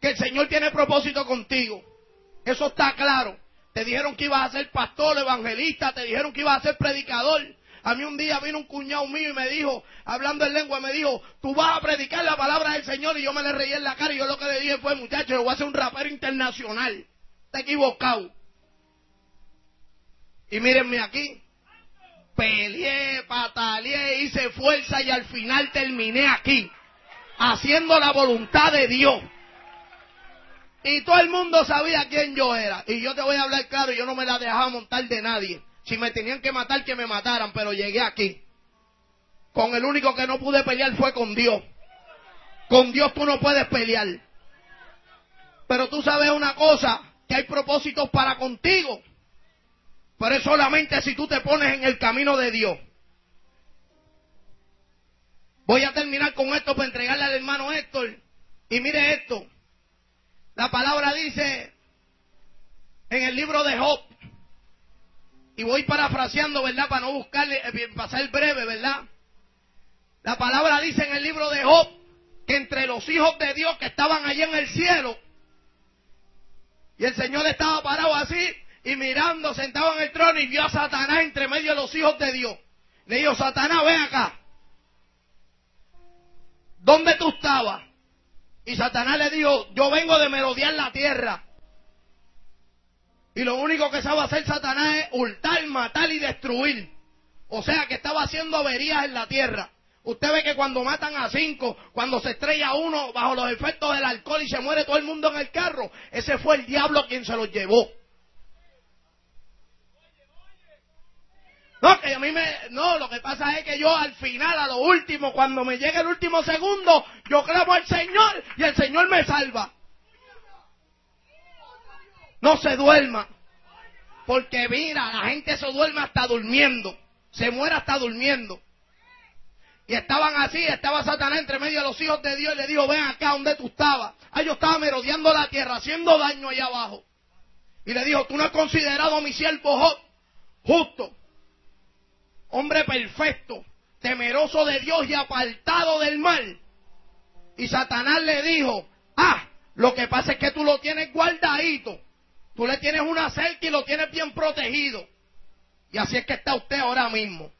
que el Señor tiene propósito contigo. Eso está claro. Te dijeron que ibas a ser pastor, evangelista, te dijeron que ibas a ser predicador. A mí un día vino un cuñado mío y me dijo, hablando en lengua, me dijo, tú vas a predicar la palabra del Señor y yo me le reí en la cara y yo lo que le dije fue, muchacho, yo voy a ser un rapero internacional. Está equivocado. Y mírenme aquí. Peleé, pataleé, hice fuerza y al final terminé aquí. Haciendo la voluntad de Dios. Y todo el mundo sabía quién yo era. Y yo te voy a hablar claro, yo no me la dejaba montar de nadie. Si me tenían que matar, que me mataran, pero llegué aquí. Con el único que no pude pelear fue con Dios. Con Dios tú no puedes pelear. Pero tú sabes una cosa, que hay propósitos para contigo. Pero es solamente si tú te pones en el camino de Dios. Voy a terminar con esto para entregarle al hermano Héctor. Y mire esto. La palabra dice en el libro de Job. Y voy parafraseando, ¿verdad? Para no buscarle, eh, pasar breve, ¿verdad? La palabra dice en el libro de Job que entre los hijos de Dios que estaban allí en el cielo, y el Señor estaba parado así y mirando, sentado en el trono y vio a Satanás entre medio de los hijos de Dios. Le dijo, Satanás, ven acá. ¿Dónde tú estabas? Y Satanás le dijo, yo vengo de merodear la tierra. Y lo único que sabe hacer Satanás es hurtar, matar y destruir. O sea que estaba haciendo averías en la tierra. Usted ve que cuando matan a cinco, cuando se estrella uno bajo los efectos del alcohol y se muere todo el mundo en el carro, ese fue el diablo quien se los llevó. No, que a mí me, no, lo que pasa es que yo al final, a lo último, cuando me llega el último segundo, yo clamo al Señor y el Señor me salva. No se duerma. Porque mira, la gente se duerme hasta durmiendo. Se muere hasta durmiendo. Y estaban así, estaba Satanás entre medio de los hijos de Dios y le dijo, ven acá donde tú estabas. Ah, yo estaba merodeando la tierra, haciendo daño allá abajo. Y le dijo, tú no has considerado a mi siervo justo, hombre perfecto, temeroso de Dios y apartado del mal. Y Satanás le dijo, ah, lo que pasa es que tú lo tienes guardadito. Tú le tienes una cerca y lo tienes bien protegido. Y así es que está usted ahora mismo.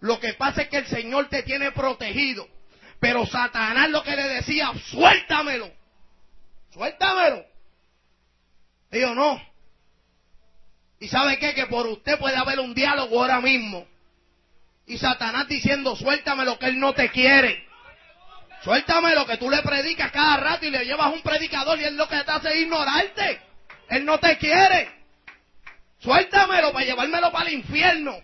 Lo que pasa es que el Señor te tiene protegido. Pero Satanás lo que le decía, suéltamelo. Suéltamelo. Digo, no. ¿Y sabe qué? Que por usted puede haber un diálogo ahora mismo. Y Satanás diciendo, suéltamelo que él no te quiere. Suéltamelo que tú le predicas cada rato y le llevas un predicador y él lo que te hace es ignorarte. Él no te quiere. Suéltamelo para llevármelo para el infierno.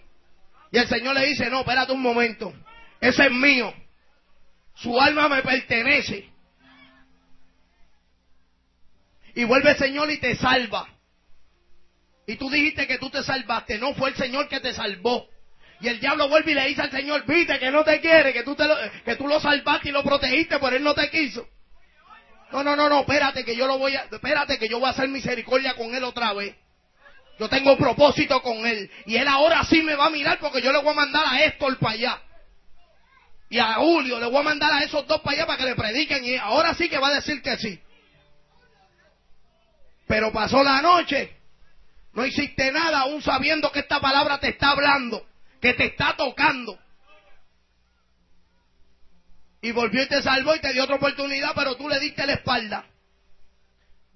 Y el Señor le dice, no, espérate un momento. Ese es mío. Su alma me pertenece. Y vuelve el Señor y te salva. Y tú dijiste que tú te salvaste. No fue el Señor que te salvó. Y el diablo vuelve y le dice al Señor, viste que no te quiere, que tú, te lo, que tú lo salvaste y lo protegiste, pero él no te quiso. No, no, no, no, espérate que yo lo voy a, espérate que yo voy a hacer misericordia con él otra vez. Yo tengo propósito con él. Y él ahora sí me va a mirar porque yo le voy a mandar a Héctor para allá. Y a Julio le voy a mandar a esos dos para allá para que le prediquen. Y ahora sí que va a decir que sí. Pero pasó la noche. No hiciste nada aún sabiendo que esta palabra te está hablando. Que te está tocando. Y volvió y te salvó y te dio otra oportunidad, pero tú le diste la espalda.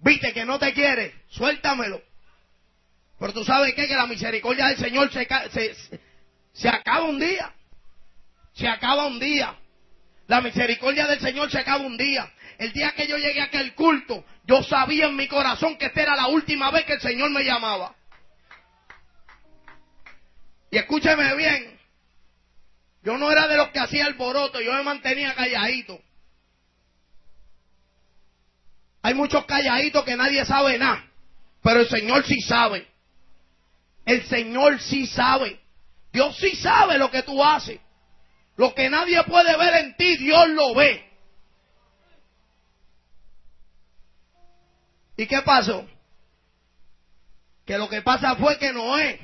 Viste que no te quiere. Suéltamelo. Pero tú sabes qué? que la misericordia del Señor se, se, se acaba un día. Se acaba un día. La misericordia del Señor se acaba un día. El día que yo llegué a aquel culto, yo sabía en mi corazón que esta era la última vez que el Señor me llamaba. Y escúcheme bien, yo no era de los que hacía el boroto, yo me mantenía calladito. Hay muchos calladitos que nadie sabe nada, pero el Señor sí sabe. El Señor sí sabe. Dios sí sabe lo que tú haces. Lo que nadie puede ver en ti, Dios lo ve. ¿Y qué pasó? Que lo que pasa fue que Noé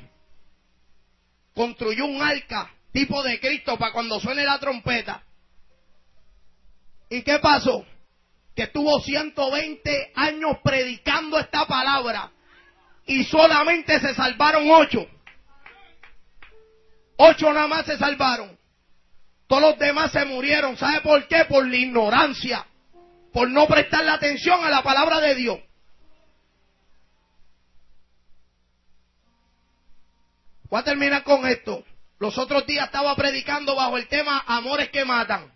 construyó un arca tipo de Cristo para cuando suene la trompeta. ¿Y qué pasó? Que estuvo 120 años predicando esta palabra y solamente se salvaron ocho. Ocho nada más se salvaron. Todos los demás se murieron. ¿Sabe por qué? Por la ignorancia. Por no prestarle atención a la palabra de Dios. Voy a terminar con esto. Los otros días estaba predicando bajo el tema amores que matan.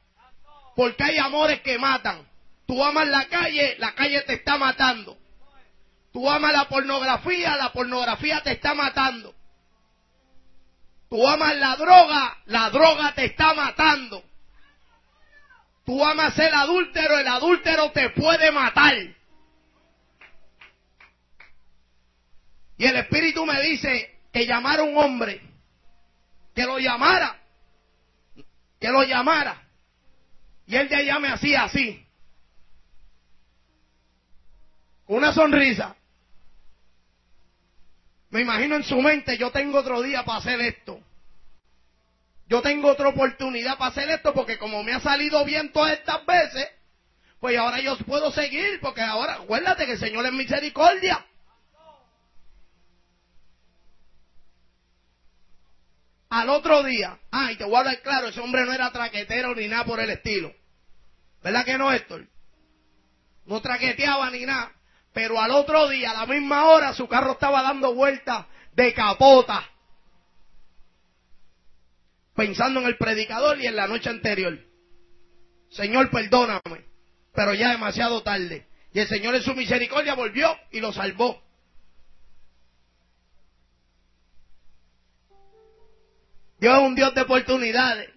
Porque hay amores que matan. Tú amas la calle, la calle te está matando. Tú amas la pornografía, la pornografía te está matando. Tú amas la droga, la droga te está matando. Tú amas el adúltero, el adúltero te puede matar. Y el Espíritu me dice que llamara a un hombre, que lo llamara, que lo llamara. Y él ya llame así, así. Con una sonrisa. Me imagino en su mente, yo tengo otro día para hacer esto. Yo tengo otra oportunidad para hacer esto porque como me ha salido bien todas estas veces, pues ahora yo puedo seguir porque ahora, acuérdate que el Señor es misericordia. Al otro día, ay, te voy a claro, ese hombre no era traquetero ni nada por el estilo. ¿Verdad que no, Héctor? No traqueteaba ni nada. Pero al otro día, a la misma hora, su carro estaba dando vueltas de capota. Pensando en el predicador y en la noche anterior. Señor, perdóname. Pero ya demasiado tarde. Y el Señor en su misericordia volvió y lo salvó. Dios es un Dios de oportunidades.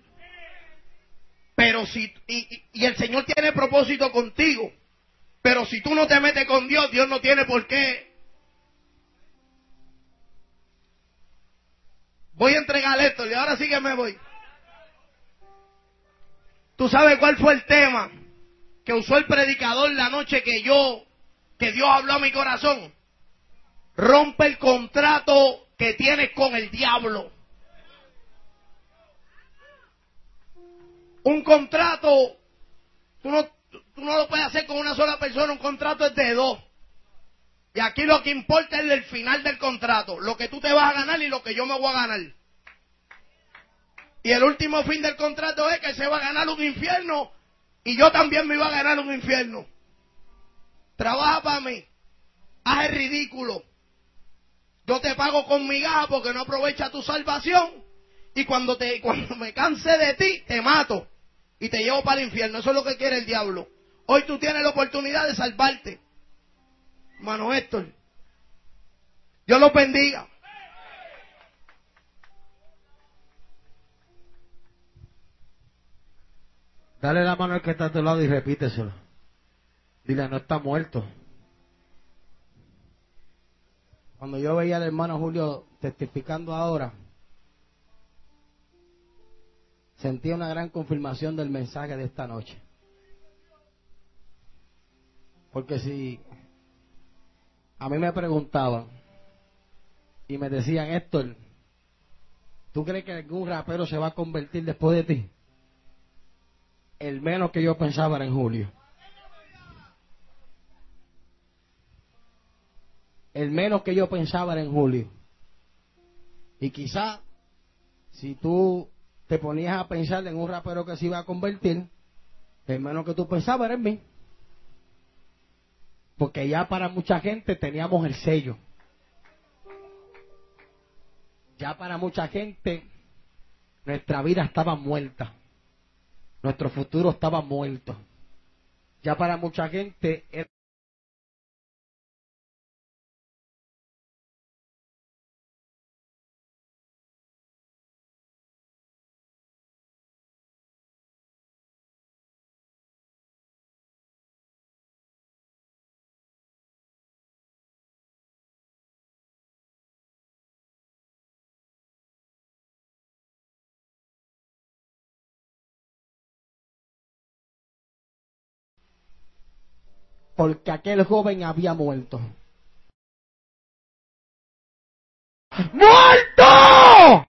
Pero si, y, y, el Señor tiene propósito contigo. Pero si tú no te metes con Dios, Dios no tiene por qué. Voy a entregar esto y ahora sí que me voy. ¿Tú sabes cuál fue el tema que usó el predicador la noche que yo, que Dios habló a mi corazón? Rompe el contrato que tienes con el diablo. Un contrato, tú no, no lo puedes hacer con una sola persona, un contrato es de dos. Y aquí lo que importa es el final del contrato, lo que tú te vas a ganar y lo que yo me voy a ganar. Y el último fin del contrato es que se va a ganar un infierno y yo también me iba a ganar un infierno. Trabaja para mí, haz el ridículo. Yo te pago con mi gaja porque no aprovecha tu salvación y cuando te cuando me canse de ti te mato y te llevo para el infierno. Eso es lo que quiere el diablo. Hoy tú tienes la oportunidad de salvarte. Hermano Héctor. Dios lo bendiga. Dale la mano al que está a tu lado y repíteselo. Dile, no está muerto. Cuando yo veía al hermano Julio testificando ahora, sentía una gran confirmación del mensaje de esta noche. Porque si a mí me preguntaban y me decían, Héctor, ¿tú crees que algún rapero se va a convertir después de ti? El menos que yo pensaba era en Julio. El menos que yo pensaba era en Julio. Y quizá, si tú te ponías a pensar en un rapero que se iba a convertir, el menos que tú pensabas era en mí. Porque ya para mucha gente teníamos el sello. Ya para mucha gente nuestra vida estaba muerta. Nuestro futuro estaba muerto. Ya para mucha gente era porque aquel joven había muerto. ¡Muerto!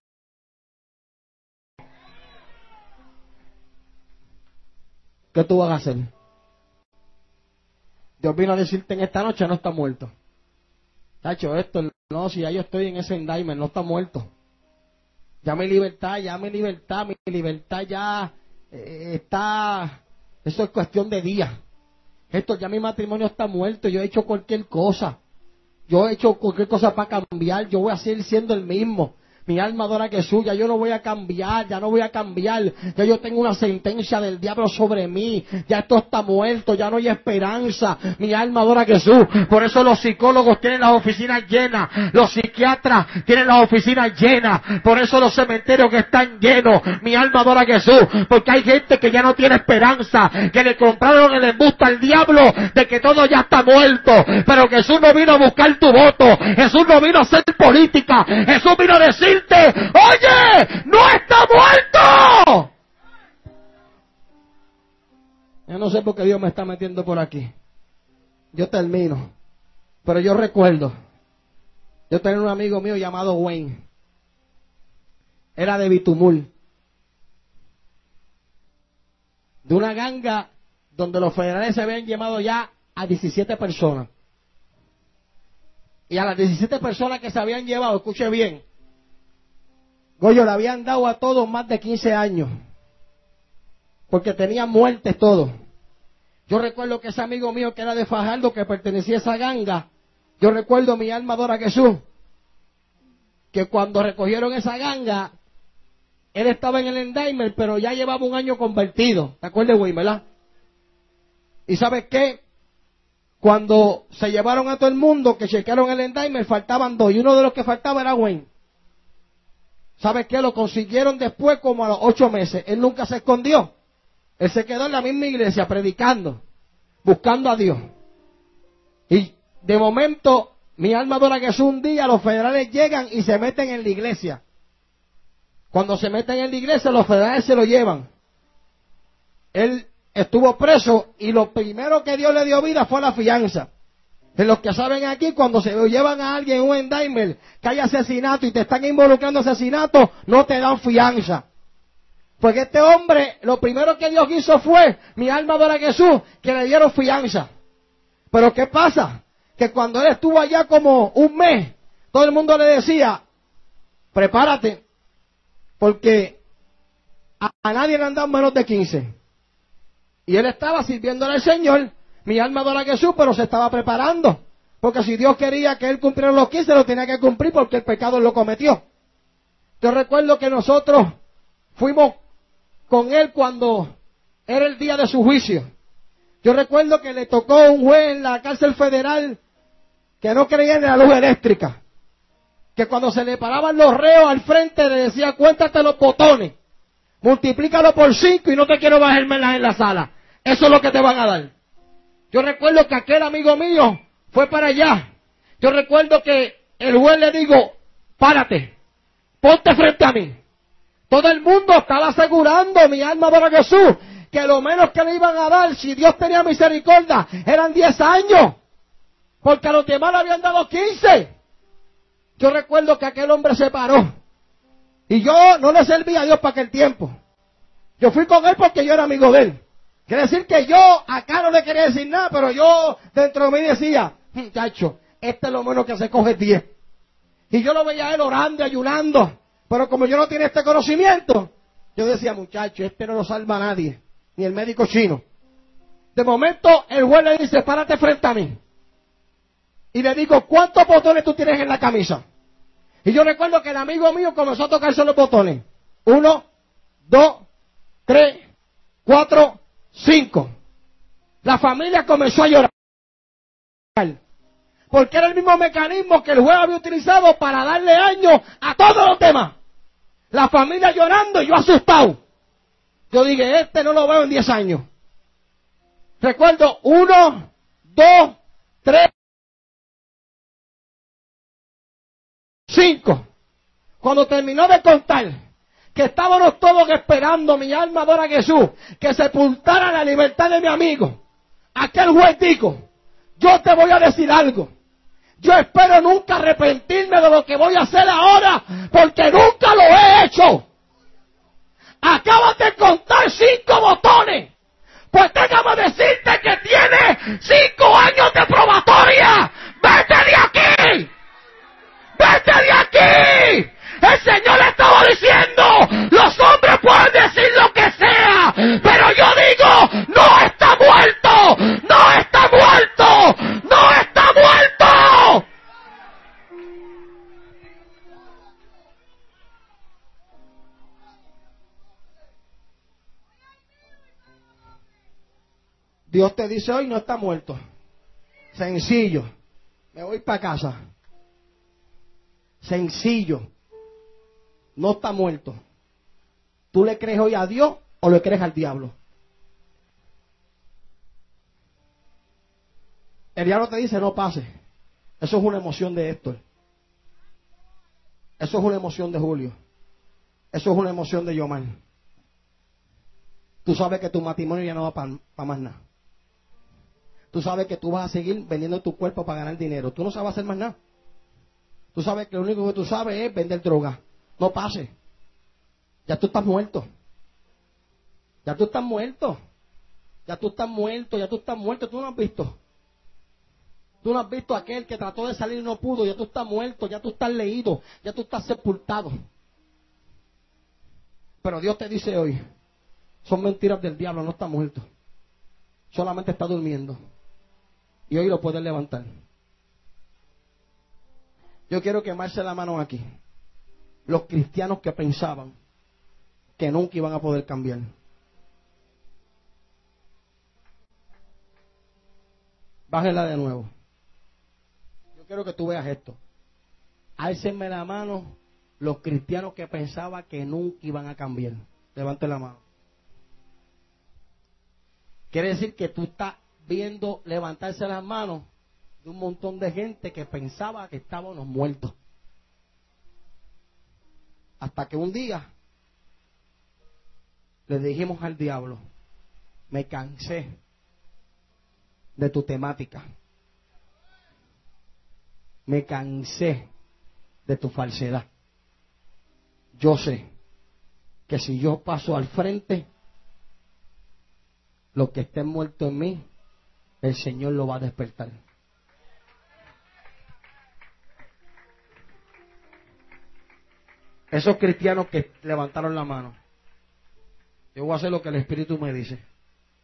¿Qué tú vas a hacer? Dios vino a decirte en esta noche no está muerto. Tacho, esto, no, si ya yo estoy en ese endimen, no está muerto. Ya mi libertad, ya mi libertad, mi libertad ya eh, está, eso es cuestión de días. Esto ya mi matrimonio está muerto, yo he hecho cualquier cosa. Yo he hecho cualquier cosa para cambiar, yo voy a seguir siendo el mismo. Mi alma adora que Jesús, ya yo no voy a cambiar, ya no voy a cambiar. Ya yo tengo una sentencia del diablo sobre mí. Ya esto está muerto, ya no hay esperanza. Mi alma adora a Jesús. Por eso los psicólogos tienen las oficinas llenas. Los psiquiatras tienen las oficinas llenas. Por eso los cementerios que están llenos. Mi alma adora a Jesús. Porque hay gente que ya no tiene esperanza. Que le compraron el embusto al diablo de que todo ya está muerto. Pero Jesús no vino a buscar tu voto. Jesús no vino a hacer política. Jesús vino a decir oye, no está muerto. Yo no sé por qué Dios me está metiendo por aquí. Yo termino. Pero yo recuerdo, yo tenía un amigo mío llamado Wayne. Era de Bitumul. De una ganga donde los federales se habían llamado ya a 17 personas. Y a las 17 personas que se habían llevado, escuche bien, Goyo, le habían dado a todos más de 15 años. Porque tenían muertes todos. Yo recuerdo que ese amigo mío que era de Fajardo, que pertenecía a esa ganga, yo recuerdo mi alma adora Jesús, que cuando recogieron esa ganga, él estaba en el Endaimer, pero ya llevaba un año convertido. ¿Te acuerdas, güey, verdad? ¿Y sabes qué? Cuando se llevaron a todo el mundo, que chequearon el Endaimer, faltaban dos, y uno de los que faltaba era Wayne. ¿Sabes qué? Lo consiguieron después como a los ocho meses. Él nunca se escondió. Él se quedó en la misma iglesia predicando, buscando a Dios. Y de momento, mi alma adora que es un día, los federales llegan y se meten en la iglesia. Cuando se meten en la iglesia, los federales se lo llevan. Él estuvo preso y lo primero que Dios le dio vida fue la fianza. De los que saben aquí, cuando se llevan a alguien un endaimer que hay asesinato y te están involucrando en asesinato, no te dan fianza. Porque este hombre, lo primero que Dios hizo fue, mi alma adora a Jesús, que le dieron fianza. Pero ¿qué pasa? Que cuando él estuvo allá como un mes, todo el mundo le decía, prepárate, porque a, nadie le han dado menos de 15. Y él estaba sirviéndole al Señor, mi alma adora a Jesús, pero se estaba preparando. Porque si Dios quería que él cumpliera los 15, lo tenía que cumplir porque el pecado lo cometió. Yo recuerdo que nosotros fuimos con él cuando era el día de su juicio. Yo recuerdo que le tocó un juez en la cárcel federal que no creía en la luz eléctrica. Que cuando se le paraban los reos al frente le decía, cuéntate los botones, multiplícalo por cinco y no te quiero bajarme en la sala. Eso es lo que te van a dar. Yo recuerdo que aquel amigo mío fue para allá. Yo recuerdo que el juez le digo, párate, ponte frente a mí. Todo el mundo estaba asegurando, mi alma para Jesús, que lo menos que le iban a dar, si Dios tenía misericordia, eran 10 años. Porque a los demás le habían dado 15. Yo recuerdo que aquel hombre se paró. Y yo no le servía a Dios para aquel tiempo. Yo fui con él porque yo era amigo de él. Quiere decir que yo acá no le quería decir nada, pero yo dentro de mí decía, muchacho, este es lo menos que se coge 10. Y yo lo veía él orando ayunando. Pero como yo no tenía este conocimiento, yo decía, muchacho, este no lo salva nadie, ni el médico chino. De momento, el juez le dice, párate frente a mí. Y le digo, ¿cuántos botones tú tienes en la camisa? Y yo recuerdo que el amigo mío comenzó a tocarse los botones. Uno, dos, tres, cuatro, Cinco. La familia comenzó a llorar. Porque era el mismo mecanismo que el juez había utilizado para darle año a todos los demás. La familia llorando y yo asustado. Yo dije, este no lo veo en diez años. Recuerdo, uno, dos, tres, cinco. Cuando terminó de contar, que estábamos todos esperando, mi alma adora a Jesús, que sepultara la libertad de mi amigo. Aquel juez dijo, yo te voy a decir algo. Yo espero nunca arrepentirme de lo que voy a hacer ahora, porque nunca lo he hecho. Acabas de contar cinco botones. Pues déjame decirte que tiene cinco años de probatoria. Vete de aquí. Vete de aquí. El Señor le estaba diciendo, los hombres pueden decir lo que sea, pero yo digo, no está muerto, no está muerto, no está muerto. Dios te dice hoy no está muerto. Sencillo. Me voy para casa. Sencillo. No está muerto. ¿Tú le crees hoy a Dios o le crees al diablo? El diablo te dice no pase. Eso es una emoción de Héctor. Eso es una emoción de Julio. Eso es una emoción de Yomar. Tú sabes que tu matrimonio ya no va para más nada. Tú sabes que tú vas a seguir vendiendo tu cuerpo para ganar dinero. Tú no sabes hacer más nada. Tú sabes que lo único que tú sabes es vender droga. No pase. Ya tú estás muerto. Ya tú estás muerto. Ya tú estás muerto, ya tú estás muerto. Tú no has visto. Tú no has visto a aquel que trató de salir y no pudo. Ya tú estás muerto, ya tú estás leído, ya tú estás sepultado. Pero Dios te dice hoy, son mentiras del diablo, no está muerto. Solamente está durmiendo. Y hoy lo puedes levantar. Yo quiero quemarse la mano aquí. Los cristianos que pensaban que nunca iban a poder cambiar. Bájela de nuevo. Yo quiero que tú veas esto. Álcenme la mano los cristianos que pensaban que nunca iban a cambiar. Levante la mano. Quiere decir que tú estás viendo levantarse las manos de un montón de gente que pensaba que estábamos muertos. Hasta que un día le dijimos al diablo, me cansé de tu temática. Me cansé de tu falsedad. Yo sé que si yo paso al frente, lo que esté muerto en mí, el Señor lo va a despertar. Esos cristianos que levantaron la mano, yo voy a hacer lo que el Espíritu me dice.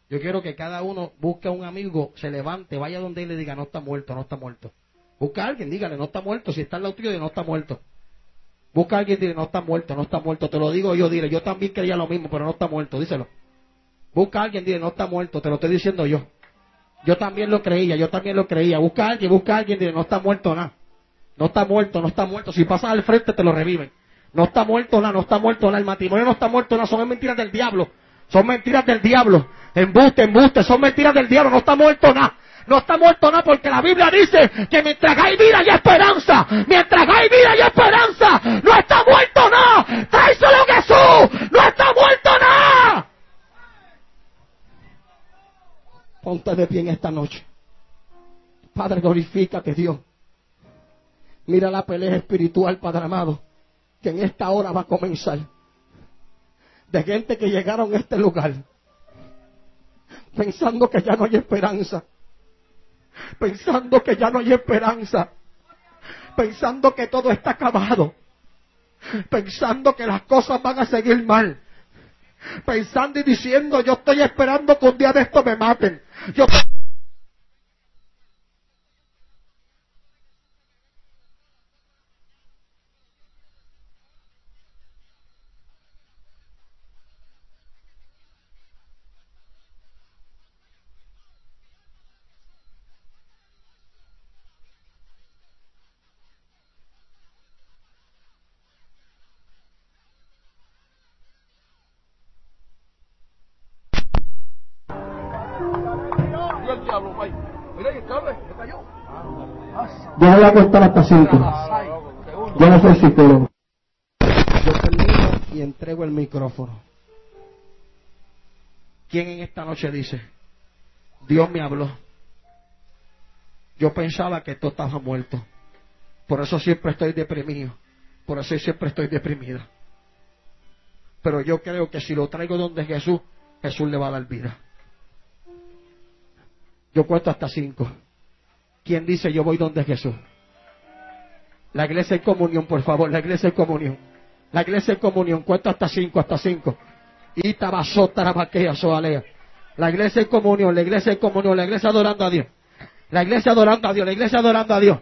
Yo quiero que cada uno busque a un amigo, se levante, vaya donde él le diga, no está muerto, no está muerto. Busca a alguien, dígale, no está muerto. Si está al lado tuyo, no está muerto. Busca a alguien y dile, no está muerto, no está muerto. Te lo digo yo, dile, yo también quería lo mismo, pero no está muerto, díselo. Busca a alguien dile, no está muerto, te lo estoy diciendo yo. Yo también lo creía, yo también lo creía. Busca a alguien, busca a alguien dile, no está muerto nada. No está muerto, no está muerto. Si pasas al frente, te lo reviven. No está muerto nada, no está muerto nada. El matrimonio no está muerto nada, son mentiras del diablo. Son mentiras del diablo. Embuste, embuste, son mentiras del diablo, no está muerto nada. No está muerto nada porque la Biblia dice que mientras hay vida y esperanza, mientras hay vida y esperanza, no está muerto nada. Tráeselo a Jesús, no está muerto nada. Ponte de pie en esta noche. Padre, glorifícate Dios. Mira la pelea espiritual, Padre amado, que en esta hora va a comenzar. De gente que llegaron a este lugar pensando que ya no hay esperanza, pensando que ya no hay esperanza, pensando que todo está acabado, pensando que las cosas van a seguir mal, pensando y diciendo yo estoy esperando que un día de esto me maten, yo Yo voy a contar hasta cinco. Yo no soy psicólogo. Yo termino y entrego el micrófono. ¿Quién en esta noche dice? Dios me habló. Yo pensaba que tú estabas muerto. Por eso siempre estoy deprimido. Por eso siempre estoy deprimida. Pero yo creo que si lo traigo donde Jesús, Jesús le va a dar vida. Yo cuento hasta cinco. ¿Quién dice yo voy donde Jesús? La iglesia en comunión, por favor, la iglesia en comunión. La iglesia en comunión, cuento hasta cinco, hasta cinco. Y tabasotarabaquea, soalea. La iglesia en comunión, la iglesia en comunión, la iglesia adorando a Dios. La iglesia adorando a Dios, la iglesia adorando a Dios.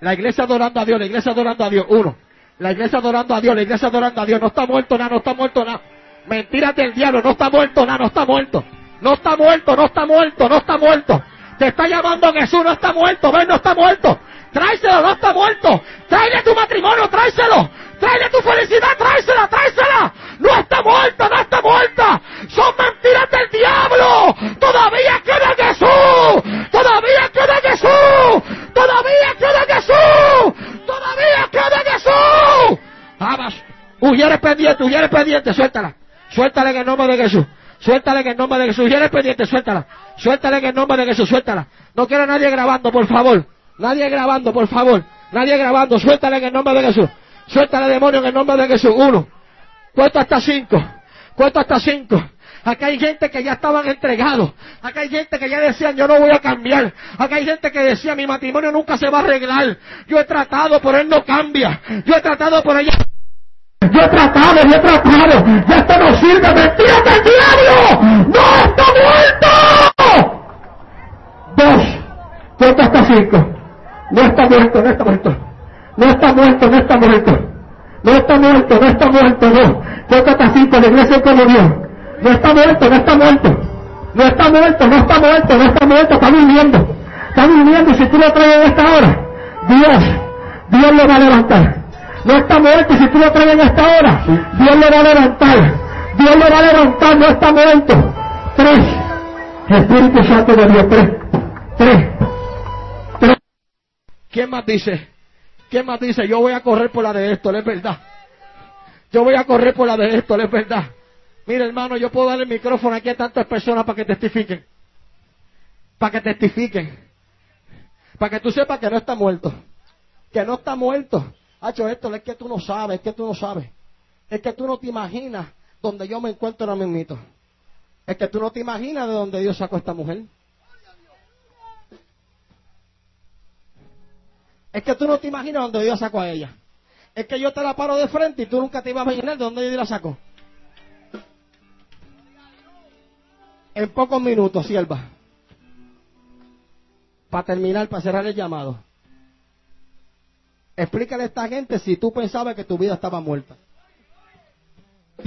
La iglesia adorando a Dios, la iglesia adorando a Dios. Uno. La iglesia adorando a Dios, la iglesia adorando a Dios. No está muerto nada, no está muerto nada. Mentiras del diablo, no está muerto nada, no está muerto. No está muerto, no está muerto, no está muerto. Te está llamando Jesús, no está muerto, ven, no está muerto. Tráeselo, no está muerto. Tráele tu matrimonio, tráeselo. Tráele tu felicidad, tráesela, tráesela. No está muerta, no está muerta. Son mentiras del diablo. Todavía queda Jesús. Todavía queda Jesús. Todavía queda Jesús. Todavía queda Jesús. Vamos. Ujieres pendiente, ujieres pendiente, suéltala. Suéltala en el nombre de Jesús. Suéltala en el nombre de Jesús. Ujieres pendiente, suéltala. Suéltala en el nombre de Jesús, suéltala. No quiero nadie grabando, por favor. Nadie grabando, por favor. Nadie grabando. Suéltala en el nombre de Jesús. Suéltale demonio en el nombre de Jesús. Uno. Cuento hasta cinco. Cuento hasta cinco. Acá hay gente que ya estaban entregados. Acá hay gente que ya decían, yo no voy a cambiar. Acá hay gente que decía, mi matrimonio nunca se va a arreglar. Yo he tratado, pero él no cambia. Yo he tratado, pero ella... Yo he tratado, yo he tratado. Ya esto no sirve. Mentira del diablo. No está muerto. Dos. Cuento hasta cinco. No está muerto, no está muerto. No está muerto, no está muerto. No está muerto, no está muerto, no. Cuenta hasta cinco, la iglesia como Dios. No está muerto, no está muerto. No está muerto, no está muerto, no está muerto, está viviendo. Está viviendo si tú lo traes en esta hora, Dios, Dios lo va a levantar. No está muerto y si tú lo traes en esta hora, Dios lo va a levantar. Dios lo va a levantar, no está muerto. Tres. Espíritu Santo de Dios, tres. Tres. Tres. ¿Quién más dice? ¿Quién más dice? Yo voy a correr por la de esto, es verdad. Yo voy a correr por la de esto, es verdad. Mira, hermano, yo puedo darle el micrófono aquí a tantas personas para que testifiquen. Para que testifiquen. Para que tú sepas que no está muerto. Que no está muerto. Hacho, esto es que tú no sabes, es que tú no sabes. Es que tú no te imaginas donde yo me encuentro ahora mismo. Es que tú no te imaginas de donde Dios sacó a esta mujer. Es que tú no te imaginas dónde Dios sacó a ella. Es que yo te la paro de frente y tú nunca te ibas a imaginar de dónde Dios la sacó. En pocos minutos, sierva. Para terminar, para cerrar el llamado. Explícale a esta gente si tú pensabas que tu vida estaba muerta.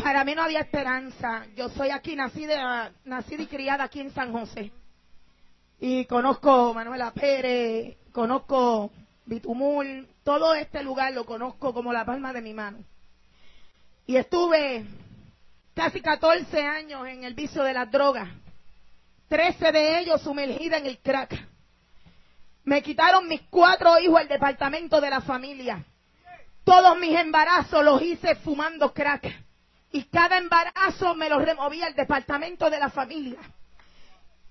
Para mí no había esperanza. Yo soy aquí nacida, nacida y criada aquí en San José. Y conozco Manuela Pérez, conozco Bitumul, todo este lugar lo conozco como la palma de mi mano. Y estuve casi 14 años en el vicio de las drogas, 13 de ellos sumergida en el crack. Me quitaron mis cuatro hijos el departamento de la familia. Todos mis embarazos los hice fumando crack. Y cada embarazo me lo removía el departamento de la familia.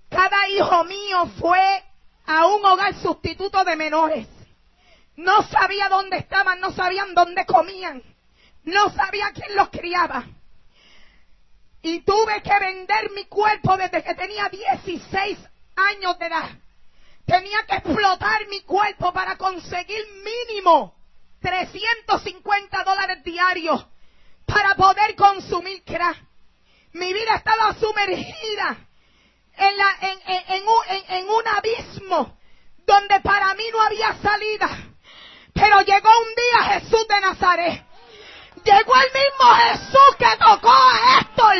Cada hijo mío fue a un hogar sustituto de menores. No sabía dónde estaban, no sabían dónde comían. No sabía quién los criaba. Y tuve que vender mi cuerpo desde que tenía 16 años de edad. Tenía que explotar mi cuerpo para conseguir mínimo 350 dólares diarios para poder consumir crack. Mi vida estaba sumergida en, la, en, un, en un abismo donde para mí no había salida. Pero llegó un día Jesús de Nazaret. Llegó el mismo Jesús que tocó a Héctor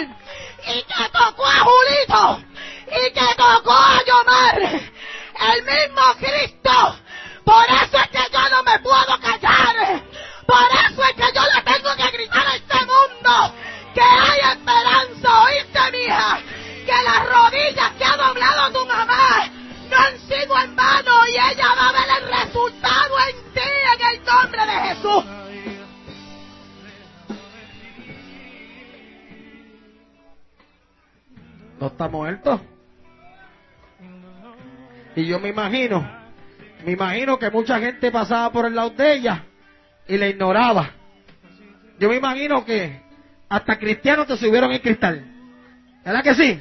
y que tocó a Julito y que tocó a Yomar. El mismo Cristo. Por eso es que yo no me puedo callar. Por eso es que yo le tengo que gritar a este mundo que hay esperanza. ¿Oíste, mija? Que las rodillas que ha doblado tu mamá no han sido en vano y ella va a ver el resultado en ti en el nombre de Jesús. No está muerto. Y yo me imagino, me imagino que mucha gente pasaba por el lado de ella y la ignoraba. Yo me imagino que hasta cristianos te subieron el cristal. ¿Verdad que sí?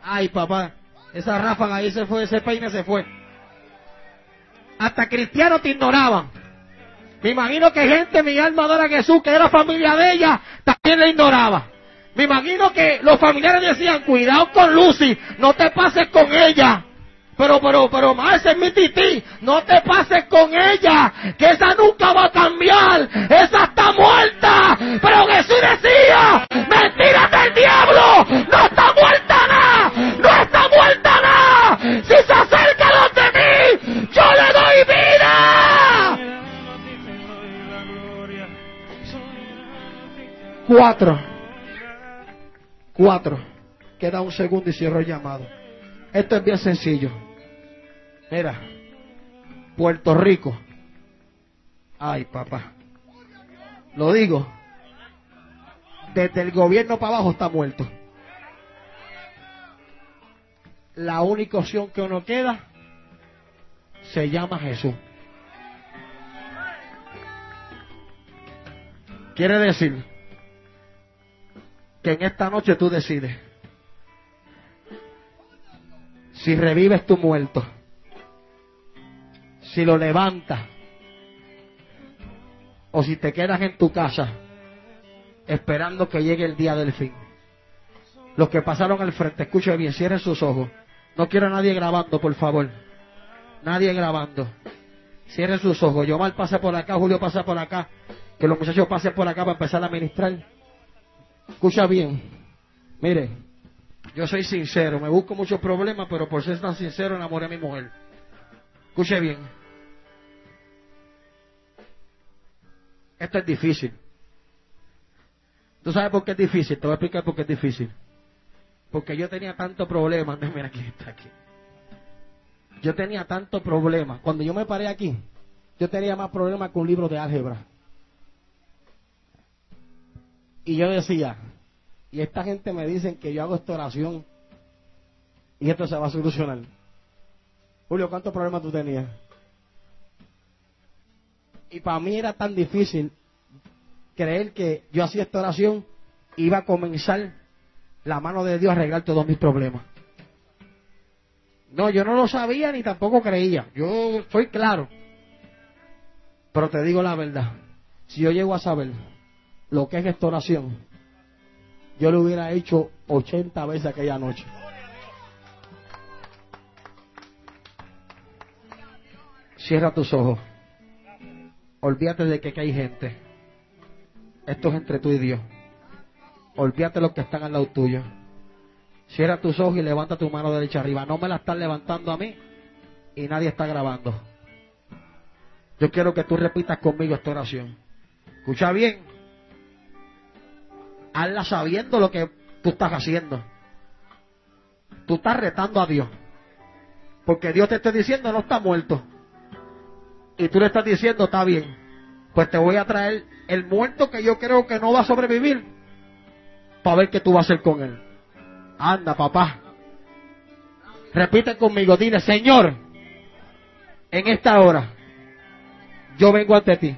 Ay, papá, esa ráfaga ahí se fue, ese peine se fue. Hasta cristianos te ignoraban. Me imagino que gente, mi alma adora a Jesús, que era familia de ella, también la ignoraba. Me imagino que los familiares decían, cuidado con Lucy, no te pases con ella. Pero, pero, pero, más es mi tití, no te pases con ella, que esa nunca va a cambiar, esa está muerta. Pero Jesús decía, mentiras del diablo, no está muerta nada, no está muerta nada. Si se acerca a de mí, yo le doy vida. Cuatro. Cuatro. Queda un segundo y cierro el llamado. Esto es bien sencillo. Mira, Puerto Rico. Ay, papá. Lo digo. Desde el gobierno para abajo está muerto. La única opción que uno queda se llama Jesús. Quiere decir que en esta noche tú decides si revives tu muerto, si lo levantas, o si te quedas en tu casa esperando que llegue el día del fin. Los que pasaron al frente, escuchen bien, cierren sus ojos. No quiero a nadie grabando, por favor. Nadie grabando. Cierren sus ojos. Yo mal pasa por acá, Julio pasa por acá. Que los muchachos pasen por acá para empezar a ministrar. Escucha bien. Mire, yo soy sincero. Me busco muchos problemas, pero por ser tan sincero enamoré a mi mujer. Escuche bien. Esto es difícil. ¿Tú sabes por qué es difícil? Te voy a explicar por qué es difícil. Porque yo tenía tanto problema. Mira, aquí está aquí. Yo tenía tanto problema. Cuando yo me paré aquí, yo tenía más problemas que un libro de álgebra. Y yo decía, y esta gente me dicen que yo hago esta oración y esto se va a solucionar. Julio, ¿cuántos problemas tú tenías? Y para mí era tan difícil creer que yo hacía esta oración iba a comenzar la mano de Dios a arreglar todos mis problemas. No, yo no lo sabía ni tampoco creía. Yo soy claro. Pero te digo la verdad. Si yo llego a saber lo que es esta oración, yo lo hubiera hecho 80 veces aquella noche. Cierra tus ojos. Olvídate de que, hay gente. Esto es entre tú y Dios. Olvídate de los que están al lado tuyo. Cierra tus ojos y levanta tu mano derecha arriba. No me la estás levantando a mí y nadie está grabando. Yo quiero que tú repitas conmigo esta oración. Escucha bien. Hazla sabiendo lo que tú estás haciendo. Tú estás retando a Dios. Porque Dios te está diciendo no está muerto y tú le estás diciendo, está bien, pues te voy a traer el muerto que yo creo que no va a sobrevivir para ver qué tú vas a hacer con él. Anda, papá. Repite conmigo, dile, Señor, en esta hora yo vengo ante ti,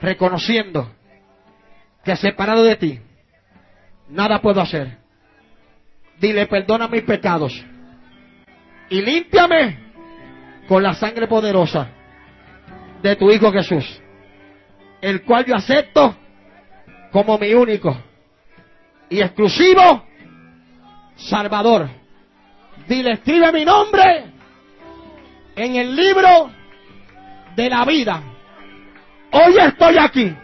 reconociendo separado de ti, nada puedo hacer. Dile, perdona mis pecados y límpiame con la sangre poderosa de tu Hijo Jesús, el cual yo acepto como mi único y exclusivo Salvador. Dile, escribe mi nombre en el libro de la vida. Hoy estoy aquí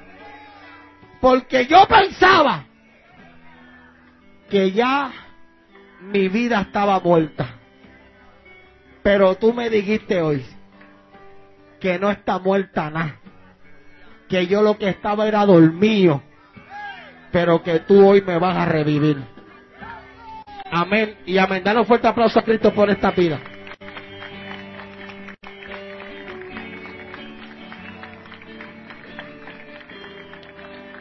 porque yo pensaba que ya mi vida estaba muerta. Pero tú me dijiste hoy que no está muerta nada. Que yo lo que estaba era dormido. Pero que tú hoy me vas a revivir. Amén. Y amén. Danos fuerte aplauso a Cristo por esta vida.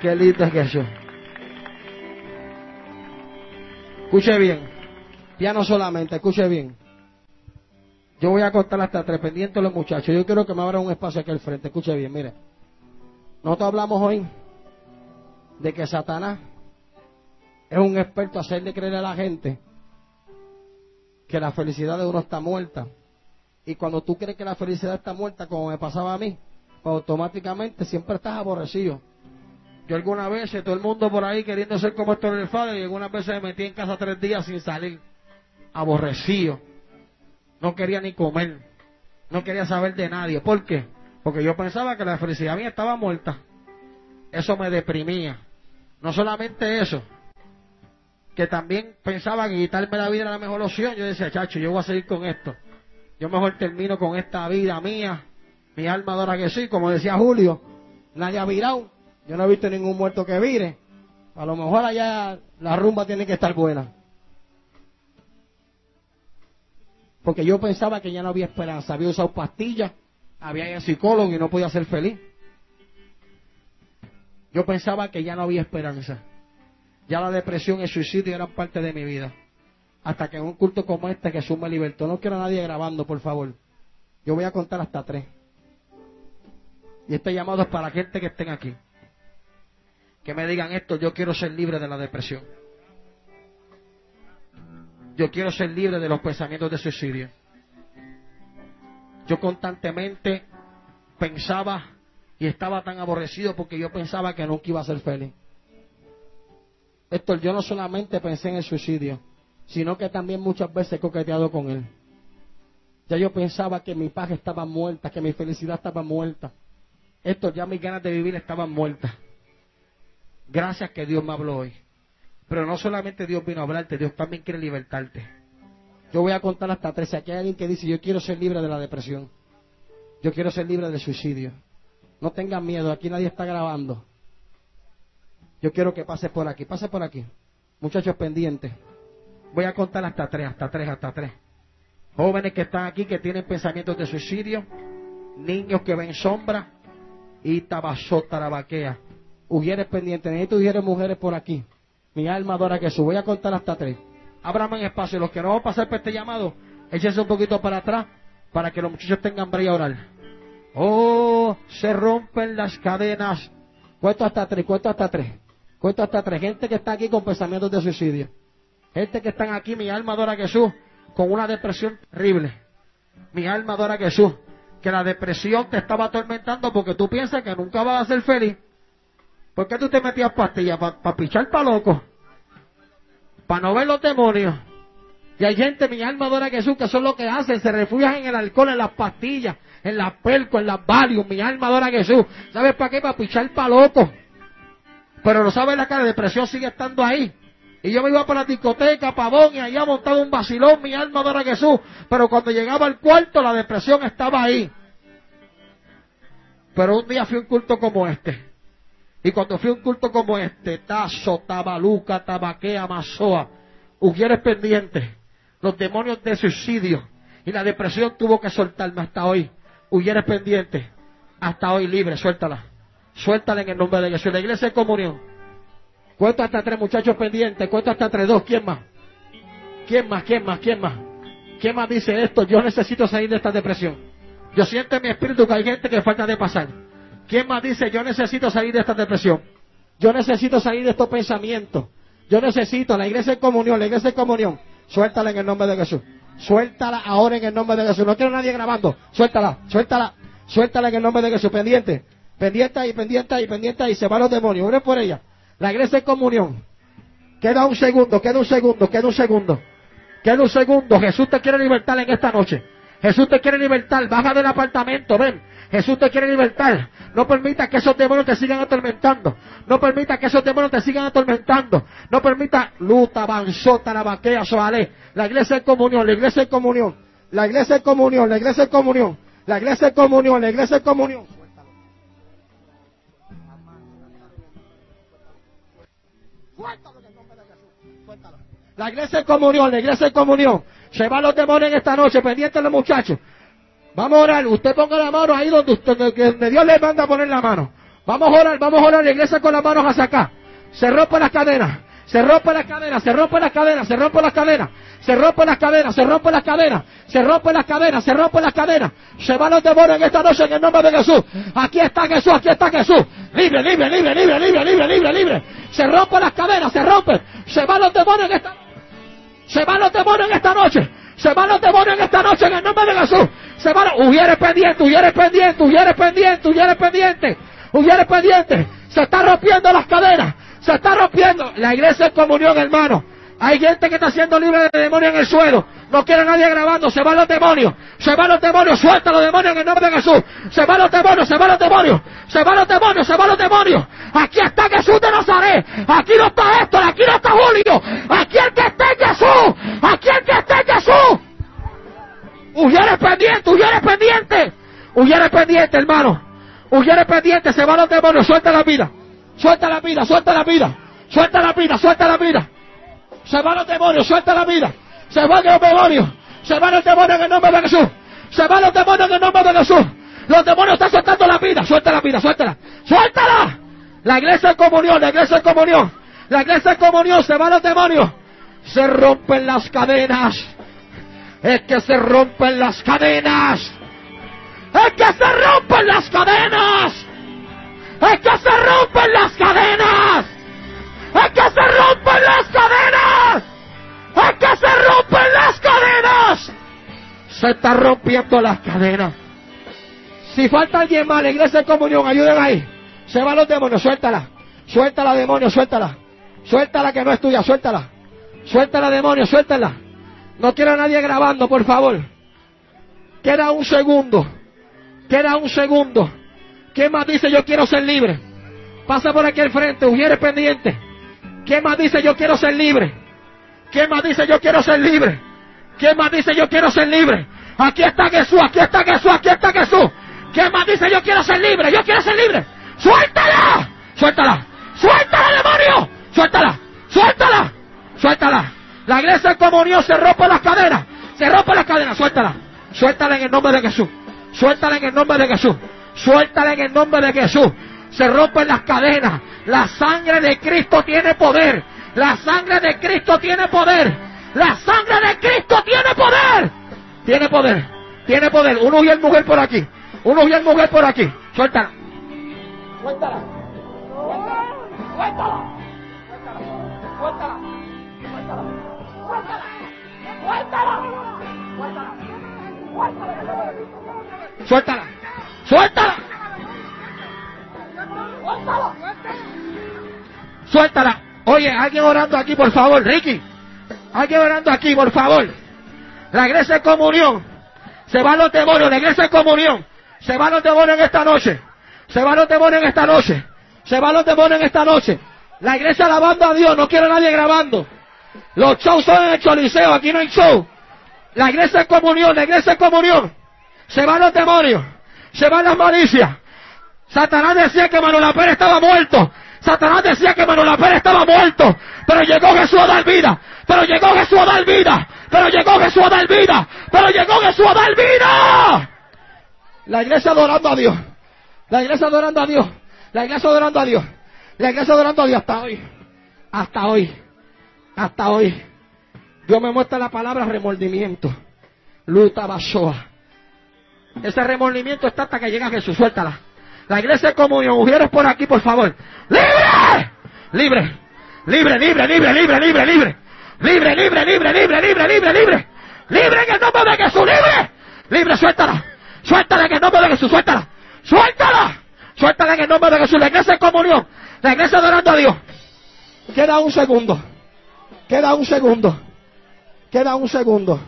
Qué que eso. Escuche bien. Ya no solamente, escuche bien. Yo voy a contar hasta tres pendientes los muchachos. Yo quiero que me abran un espacio aquí al frente. Escuche bien, mire. Nosotros hablamos hoy de que Satanás es un experto hacerle creer a la gente que la felicidad de uno está muerta. Y cuando tú crees que la felicidad está muerta, como me pasaba a mí, pues automáticamente siempre estás aborrecido. Yo algunas veces, todo el mundo por ahí queriendo ser como en el Padre, y algunas veces me metí en casa tres días sin salir, aborrecido no quería ni comer, no quería saber de nadie. ¿Por qué? Porque yo pensaba que la felicidad mía estaba muerta. Eso me deprimía. No solamente eso, que también pensaba que quitarme la vida era la mejor opción. Yo decía, chacho, yo voy a seguir con esto. Yo mejor termino con esta vida mía, mi alma adora que sí, como decía Julio, nadie ha virado. Yo no he visto ningún muerto que vire. A lo mejor allá la rumba tiene que estar buena. Porque yo pensaba que ya no había esperanza. Había usado pastillas, había ido psicólogo y no podía ser feliz. Yo pensaba que ya no había esperanza. Ya la depresión y el suicidio eran parte de mi vida. Hasta que en un culto como este Jesús me libertó. No quiero a nadie grabando, por favor. Yo voy a contar hasta tres. Y este llamado es para gente que estén aquí. Que me digan esto, yo quiero ser libre de la depresión. Yo quiero ser libre de los pensamientos de suicidio. Yo constantemente pensaba y estaba tan aborrecido porque yo pensaba que nunca iba a ser feliz. Héctor, yo no solamente pensé en el suicidio, sino que también muchas veces he coqueteado con él. Ya yo pensaba que mi paz estaba muerta, que mi felicidad estaba muerta. Héctor, ya mis ganas de vivir estaban muertas. Gracias que Dios me habló hoy. Pero no solamente Dios vino a hablarte, Dios también quiere libertarte. Yo voy a contar hasta tres. Aquí hay alguien que dice, yo quiero ser libre de la depresión. Yo quiero ser libre del suicidio. No tengan miedo, aquí nadie está grabando. Yo quiero que pases por aquí, pase por aquí. Muchachos pendientes. Voy a contar hasta tres, hasta tres, hasta tres. Jóvenes que están aquí que tienen pensamientos de suicidio, niños que ven sombra y tabasó tarabaquea. Ujieres pendientes, necesito ujieres mujeres por aquí. Mi alma adora que Jesús. Voy a contar hasta tres. Ábrame en espacio. Los que no van a pasar por este llamado, échense un poquito para atrás para que los muchachos tengan brillo a orar. Oh, se rompen las cadenas. Cuento hasta tres, cuento hasta tres. Cuento hasta tres. Gente que está aquí con pensamientos de suicidio. Gente que están aquí, mi alma adora a Jesús, con una depresión terrible. Mi alma adora a Jesús. Que la depresión te estaba atormentando porque tú piensas que nunca vas a ser feliz. ¿Por qué tú te metías pastillas? ¿Para pichar para loco? ¿Para no ver los demonios? Y hay gente, mi alma adora a Jesús, que son lo que hacen, se refugian en el alcohol, en las pastillas, en las pelcos, en las valium, mi alma adora a Jesús. ¿Sabes para qué? Para pichar para loco. Pero no sabes la cara, la depresión sigue estando ahí. Y yo me iba para la discoteca, pavón, y allá montado un vacilón, mi alma adora a Jesús. Pero cuando llegaba al cuarto, la depresión estaba ahí. Pero un día fui un culto como este. Y cuando fui a un culto como este, Tazo, Tabaluca, Tabaquea, Mazoa, Ujieres pendientes, los demonios de suicidio y la depresión tuvo que soltarme hasta hoy. Ujieres pendientes, hasta hoy libre, suéltala. Suéltala en el nombre de Jesús. La iglesia de comunión. Cuento hasta tres muchachos pendientes, cuento hasta tres, dos, ¿quién más? ¿Quién más? ¿Quién más? ¿Quién más? ¿Quién más dice esto? Yo necesito salir de esta depresión. Yo siento en mi espíritu que hay gente que falta de pasar. ¿Quién más dice, yo necesito salir de esta depresión? Yo necesito salir de estos pensamientos. Yo necesito la iglesia de comunión, la iglesia de comunión. Suéltala en el nombre de Jesús. Suéltala ahora en el nombre de Jesús. No quiero nadie grabando. Suéltala, suéltala, suéltala en el nombre de Jesús. Pendiente, pendiente y pendiente y pendiente y se van los demonios. Ore por ella. La iglesia de comunión. Queda un segundo, queda un segundo, queda un segundo. Queda un segundo. Jesús te quiere libertar en esta noche. Jesús te quiere libertar. Baja del apartamento, ven. Jesús te quiere libertar. No permita que esos demonios te sigan atormentando. No permita que esos demonios te sigan atormentando. No permita luta, banzota, la vaquea, soale. La iglesia de comunión, la iglesia de comunión. La iglesia de comunión, la iglesia de comunión. La iglesia de comunión, la iglesia de comunión. La iglesia de comunión, la iglesia de comunión. Se van los demonios en esta noche, pendientes los muchachos. Vamos a orar. Usted ponga la mano ahí donde, usted, donde Dios le manda a poner la mano. Vamos a orar, vamos a orar la iglesia con las manos hacia acá. Se rompe las cadenas. Se rompe las cadenas, se rompe las cadenas, se rompe las cadenas, se rompe las cadenas, se rompe las cadenas, se rompe las cadenas, se rompe las cadenas. Se van los demonios en esta noche en el nombre de Jesús. Aquí está Jesús, aquí está Jesús. Libre, libre, libre, libre, libre, libre, libre, libre. Se rompen las cadenas, se rompen. Se van los demonios en esta Se van los demonios en esta noche. Se van los demonios en esta noche en el nombre de Jesús. Se van, hubiere pendiente, hubiere pendiente, hubiere pendiente, hubiere pendiente, hubiere pendiente. Se está rompiendo las cadenas, se está rompiendo. La iglesia es comunión, hermano. Hay gente que está siendo libre de demonios en el suelo. No quiere nadie grabando. Se van los demonios. Se van los demonios. Suelta los demonios en el nombre de Jesús. Se van los demonios. Se van los demonios. Se van los demonios. Se van los demonios. Aquí está Jesús de Nazaret. Aquí no está Héctor. Aquí no está Julio. Aquí el que está en Jesús. Aquí el que está en Jesús. Huyeres pendiente. Huyeres pendiente. Huyeres pendiente, hermano. Huyeres pendiente. Se van los demonios. Suelta la vida. Suelta la vida. Suelta la vida. Suelta la vida, suelta la vida. Se van los demonios, suelta la vida. Se van los demonios. Se van los demonios en el nombre de Jesús. Se van los demonios en el nombre de Jesús. Los demonios están soltando la vida. Suelta la vida, suéltala. Suéltala. La iglesia es comunión, la iglesia es comunión. La iglesia es comunión, se van los demonios. Se rompen las cadenas. Es que se rompen las cadenas. Es que se rompen las cadenas. Es que se rompen las cadenas. Es que se rompen las cadenas. Es que se rompen las cadenas. Se está rompiendo las cadenas. Si falta alguien más, la iglesia de comunión, ayuden ahí. Se van los demonios, suéltala. Suéltala, demonio, suéltala. Suéltala que no es tuya, suéltala. Suéltala, demonio, suéltala. No quiero a nadie grabando, por favor. Queda un segundo. Queda un segundo. ¿Quién más dice yo quiero ser libre? Pasa por aquí al frente, hubiere pendiente. ¿Quién más dice yo quiero ser libre? ¿Quién más dice yo quiero ser libre? ¿Quién más dice yo quiero ser libre? Aquí está Jesús, aquí está Jesús, aquí está Jesús. ¿Quién más dice yo quiero ser libre? Yo quiero ser libre. ¡Suéltala! ¡Suéltala! ¡Suéltala, demonio! ¡Suéltala! ¡Suéltala! ¡Suéltala! La iglesia en comunión se rompe las cadenas. Se rompe las cadenas. Suéltala. Suéltala en el nombre de Jesús. Suéltala en el nombre de Jesús. Suéltala en el nombre de Jesús. Se rompen las cadenas. La sangre de Cristo tiene poder. La sangre de Cristo tiene poder. La sangre de Cristo tiene poder. Tiene poder. Tiene poder. Uno y el mujer por aquí. Uno y el mujer por aquí. Suéltala. Suéltala. Suéltala. Suéltala. Suéltala. Suéltala. Suéltala. Suéltala. Suéltala. Suéltala. Suéltala. Oye, alguien orando aquí, por favor, Ricky. Alguien orando aquí, por favor. La iglesia de comunión. Se van los demonios, la iglesia de comunión. Se van los demonios en esta noche. Se van los demonios en esta noche. Se van los demonios en esta noche. La iglesia alabando a Dios, no quiero nadie grabando. Los shows son en el choliseo, aquí no hay show. La iglesia es comunión, la iglesia es comunión. Se van los demonios, se van las malicias. Satanás decía que Manuel Pérez estaba muerto. Satanás decía que Manuel Pérez estaba muerto. Pero llegó Jesús a dar vida. Pero llegó Jesús a dar vida. Pero llegó Jesús a dar vida. Pero llegó Jesús a dar vida. La iglesia adorando a Dios. La iglesia adorando a Dios. La iglesia adorando a Dios. La iglesia adorando a Dios hasta hoy. Hasta hoy. Hasta hoy. Dios me muestra la palabra remordimiento. Luta Bashoa. Ese remordimiento está hasta que llega Jesús. Suéltala. La iglesia de comunión. Mujeres por aquí, por favor. ¡Libre! Libre. Libre, libre, libre, libre, libre, libre. Libre, libre, libre, libre, libre, libre, libre. Libre en el nombre de Jesús. Libre. Libre, suéltala. Suéltala en el nombre de Jesús. Suéltala. Suéltala. Suéltala en el nombre de Jesús. La iglesia de comunión. La iglesia adorando a Dios. Queda un segundo. Queda un segundo. Queda un segundo.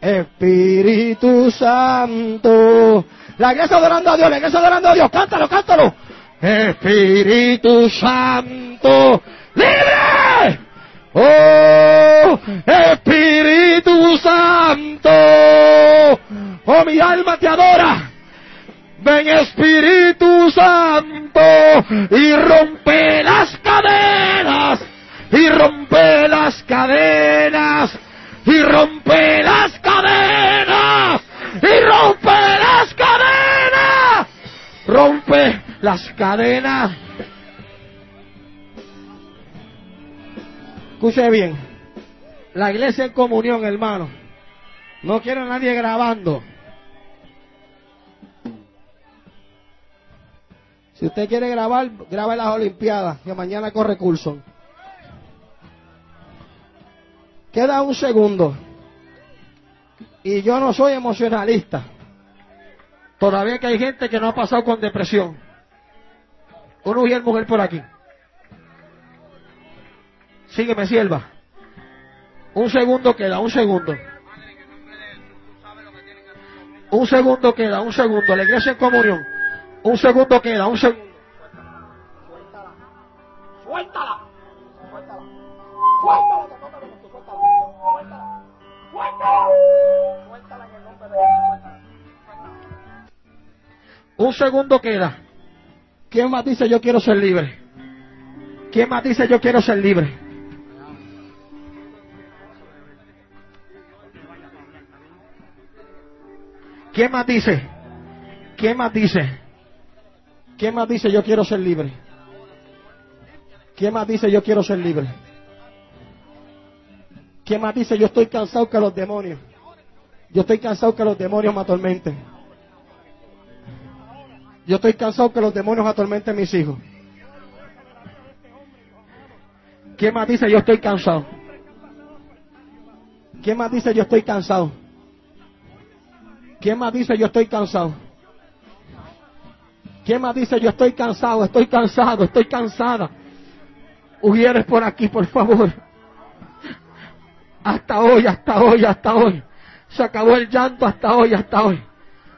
Espíritu Santo. La iglesia adorando a Dios, la iglesia adorando a Dios. Cántalo, cántalo. Espíritu Santo. ¡Libre! Oh, Espíritu Santo. Oh, mi alma te adora. Ven Espíritu Santo y rompe las cadenas, y rompe las cadenas, y rompe las cadenas, y rompe las cadenas, rompe las cadenas. Escuche bien, la iglesia en comunión, hermano. No quiero a nadie grabando. Si usted quiere grabar, grabe las Olimpiadas, que mañana corre curso. Queda un segundo. Y yo no soy emocionalista. Todavía que hay gente que no ha pasado con depresión. Y el mujer por aquí. Sígueme, sierva. Un segundo queda, un segundo. Un segundo queda, un segundo. La iglesia en comunión. Un segundo queda, un segundo. Suéltala. Suéltala. Suéltala. Suéltala. Suéltala. Suéltala. Suéltala en el nombre de Jesús. Un segundo queda. ¿Quién más dice yo quiero ser libre? ¿Quién más dice yo quiero ser libre? ¿Quién más dice? ¿Quién más dice? ¿Quién más dice yo quiero ser libre? ¿Quién más dice yo quiero ser libre? ¿Quién más dice yo estoy cansado que los demonios? Yo estoy cansado que los demonios me atormenten. Yo estoy cansado que los demonios atormenten mis hijos. ¿Quién más dice yo estoy cansado? ¿Quién más dice yo estoy cansado? ¿Quién más dice yo estoy cansado? ¿Quién más dice yo estoy cansado? Estoy cansado, estoy cansada. Hubieres por aquí, por favor. Hasta hoy, hasta hoy, hasta hoy. Se acabó el llanto hasta hoy, hasta hoy.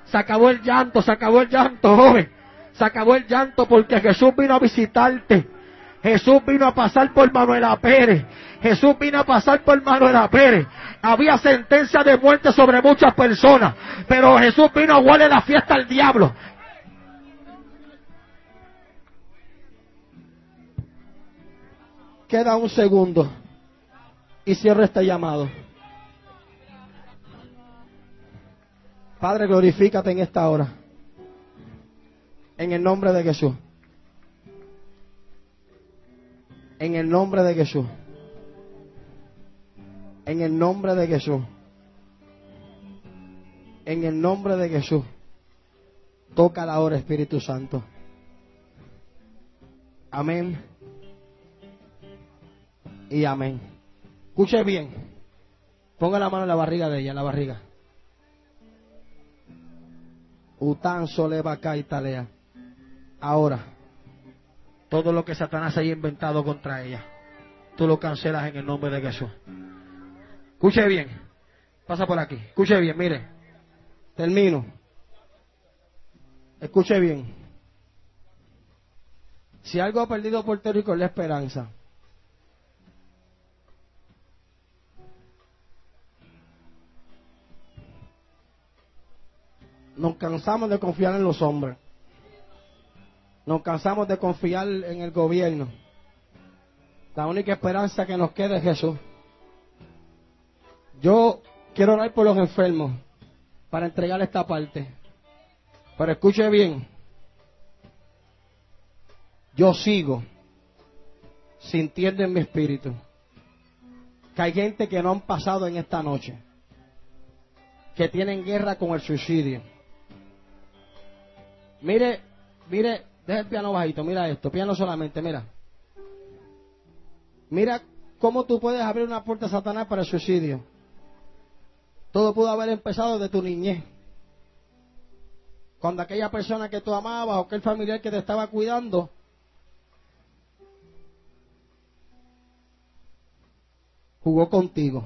Se acabó el llanto, se acabó el llanto, joven. Se acabó el llanto porque Jesús vino a visitarte. Jesús vino a pasar por Manuela Pérez. Jesús vino a pasar por Manuela Pérez. Había sentencia de muerte sobre muchas personas. Pero Jesús vino a huele la fiesta al diablo. Queda un segundo y cierro este llamado. Padre, glorifícate en esta hora. En el nombre de Jesús. En el nombre de Jesús. En el nombre de Jesús. En el nombre de Jesús. Toca la hora, Espíritu Santo. Amén. Y amén. Escuche bien. Ponga la mano en la barriga de ella, en la barriga. Után soleva y talea. Ahora, todo lo que Satanás haya inventado contra ella, tú lo cancelas en el nombre de Jesús. Escuche bien. Pasa por aquí. Escuche bien, mire. Termino. Escuche bien. Si algo ha perdido Puerto Rico es la esperanza. Nos cansamos de confiar en los hombres. Nos cansamos de confiar en el gobierno. La única esperanza que nos queda es Jesús. Yo quiero orar por los enfermos para entregar esta parte. Pero escuche bien. Yo sigo sintiendo en mi espíritu que hay gente que no han pasado en esta noche, que tienen guerra con el suicidio Mire, mire, deja el piano bajito, mira esto, piano solamente, mira. Mira cómo tú puedes abrir una puerta a Satanás para el suicidio. Todo pudo haber empezado de tu niñez. Cuando aquella persona que tú amabas o aquel familiar que te estaba cuidando jugó contigo.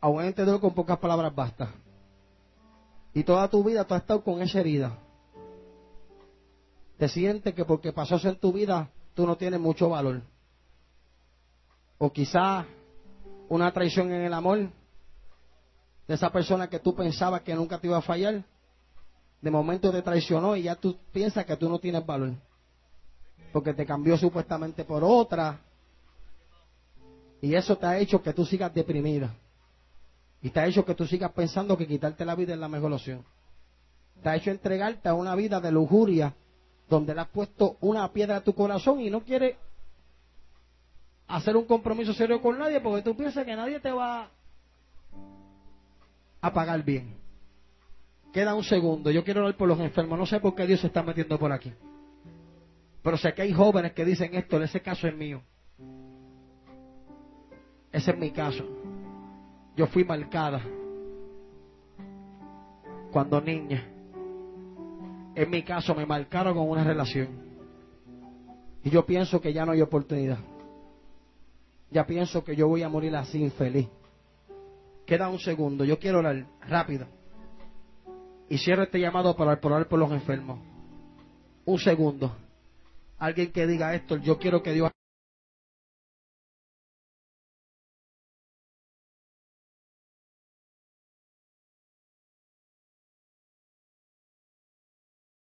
Aún entendido con pocas palabras basta. Y toda tu vida tú has estado con esa herida te sientes que porque pasó en tu vida, tú no tienes mucho valor. O quizá una traición en el amor de esa persona que tú pensabas que nunca te iba a fallar, de momento te traicionó y ya tú piensas que tú no tienes valor. Porque te cambió supuestamente por otra. Y eso te ha hecho que tú sigas deprimida. Y te ha hecho que tú sigas pensando que quitarte la vida es la mejor opción. Te ha hecho entregarte a una vida de lujuria donde le has puesto una piedra a tu corazón y no quieres hacer un compromiso serio con nadie porque tú piensas que nadie te va a pagar bien. Queda un segundo. Yo quiero hablar por los enfermos. No sé por qué Dios se está metiendo por aquí. Pero sé que hay jóvenes que dicen esto. Ese caso es mío. Ese es mi caso. Yo fui marcada cuando niña en mi caso me marcaron con una relación. Y yo pienso que ya no hay oportunidad. Ya pienso que yo voy a morir así infeliz. Queda un segundo. Yo quiero orar rápido. Y cierro este llamado para orar por los enfermos. Un segundo. Alguien que diga esto, yo quiero que Dios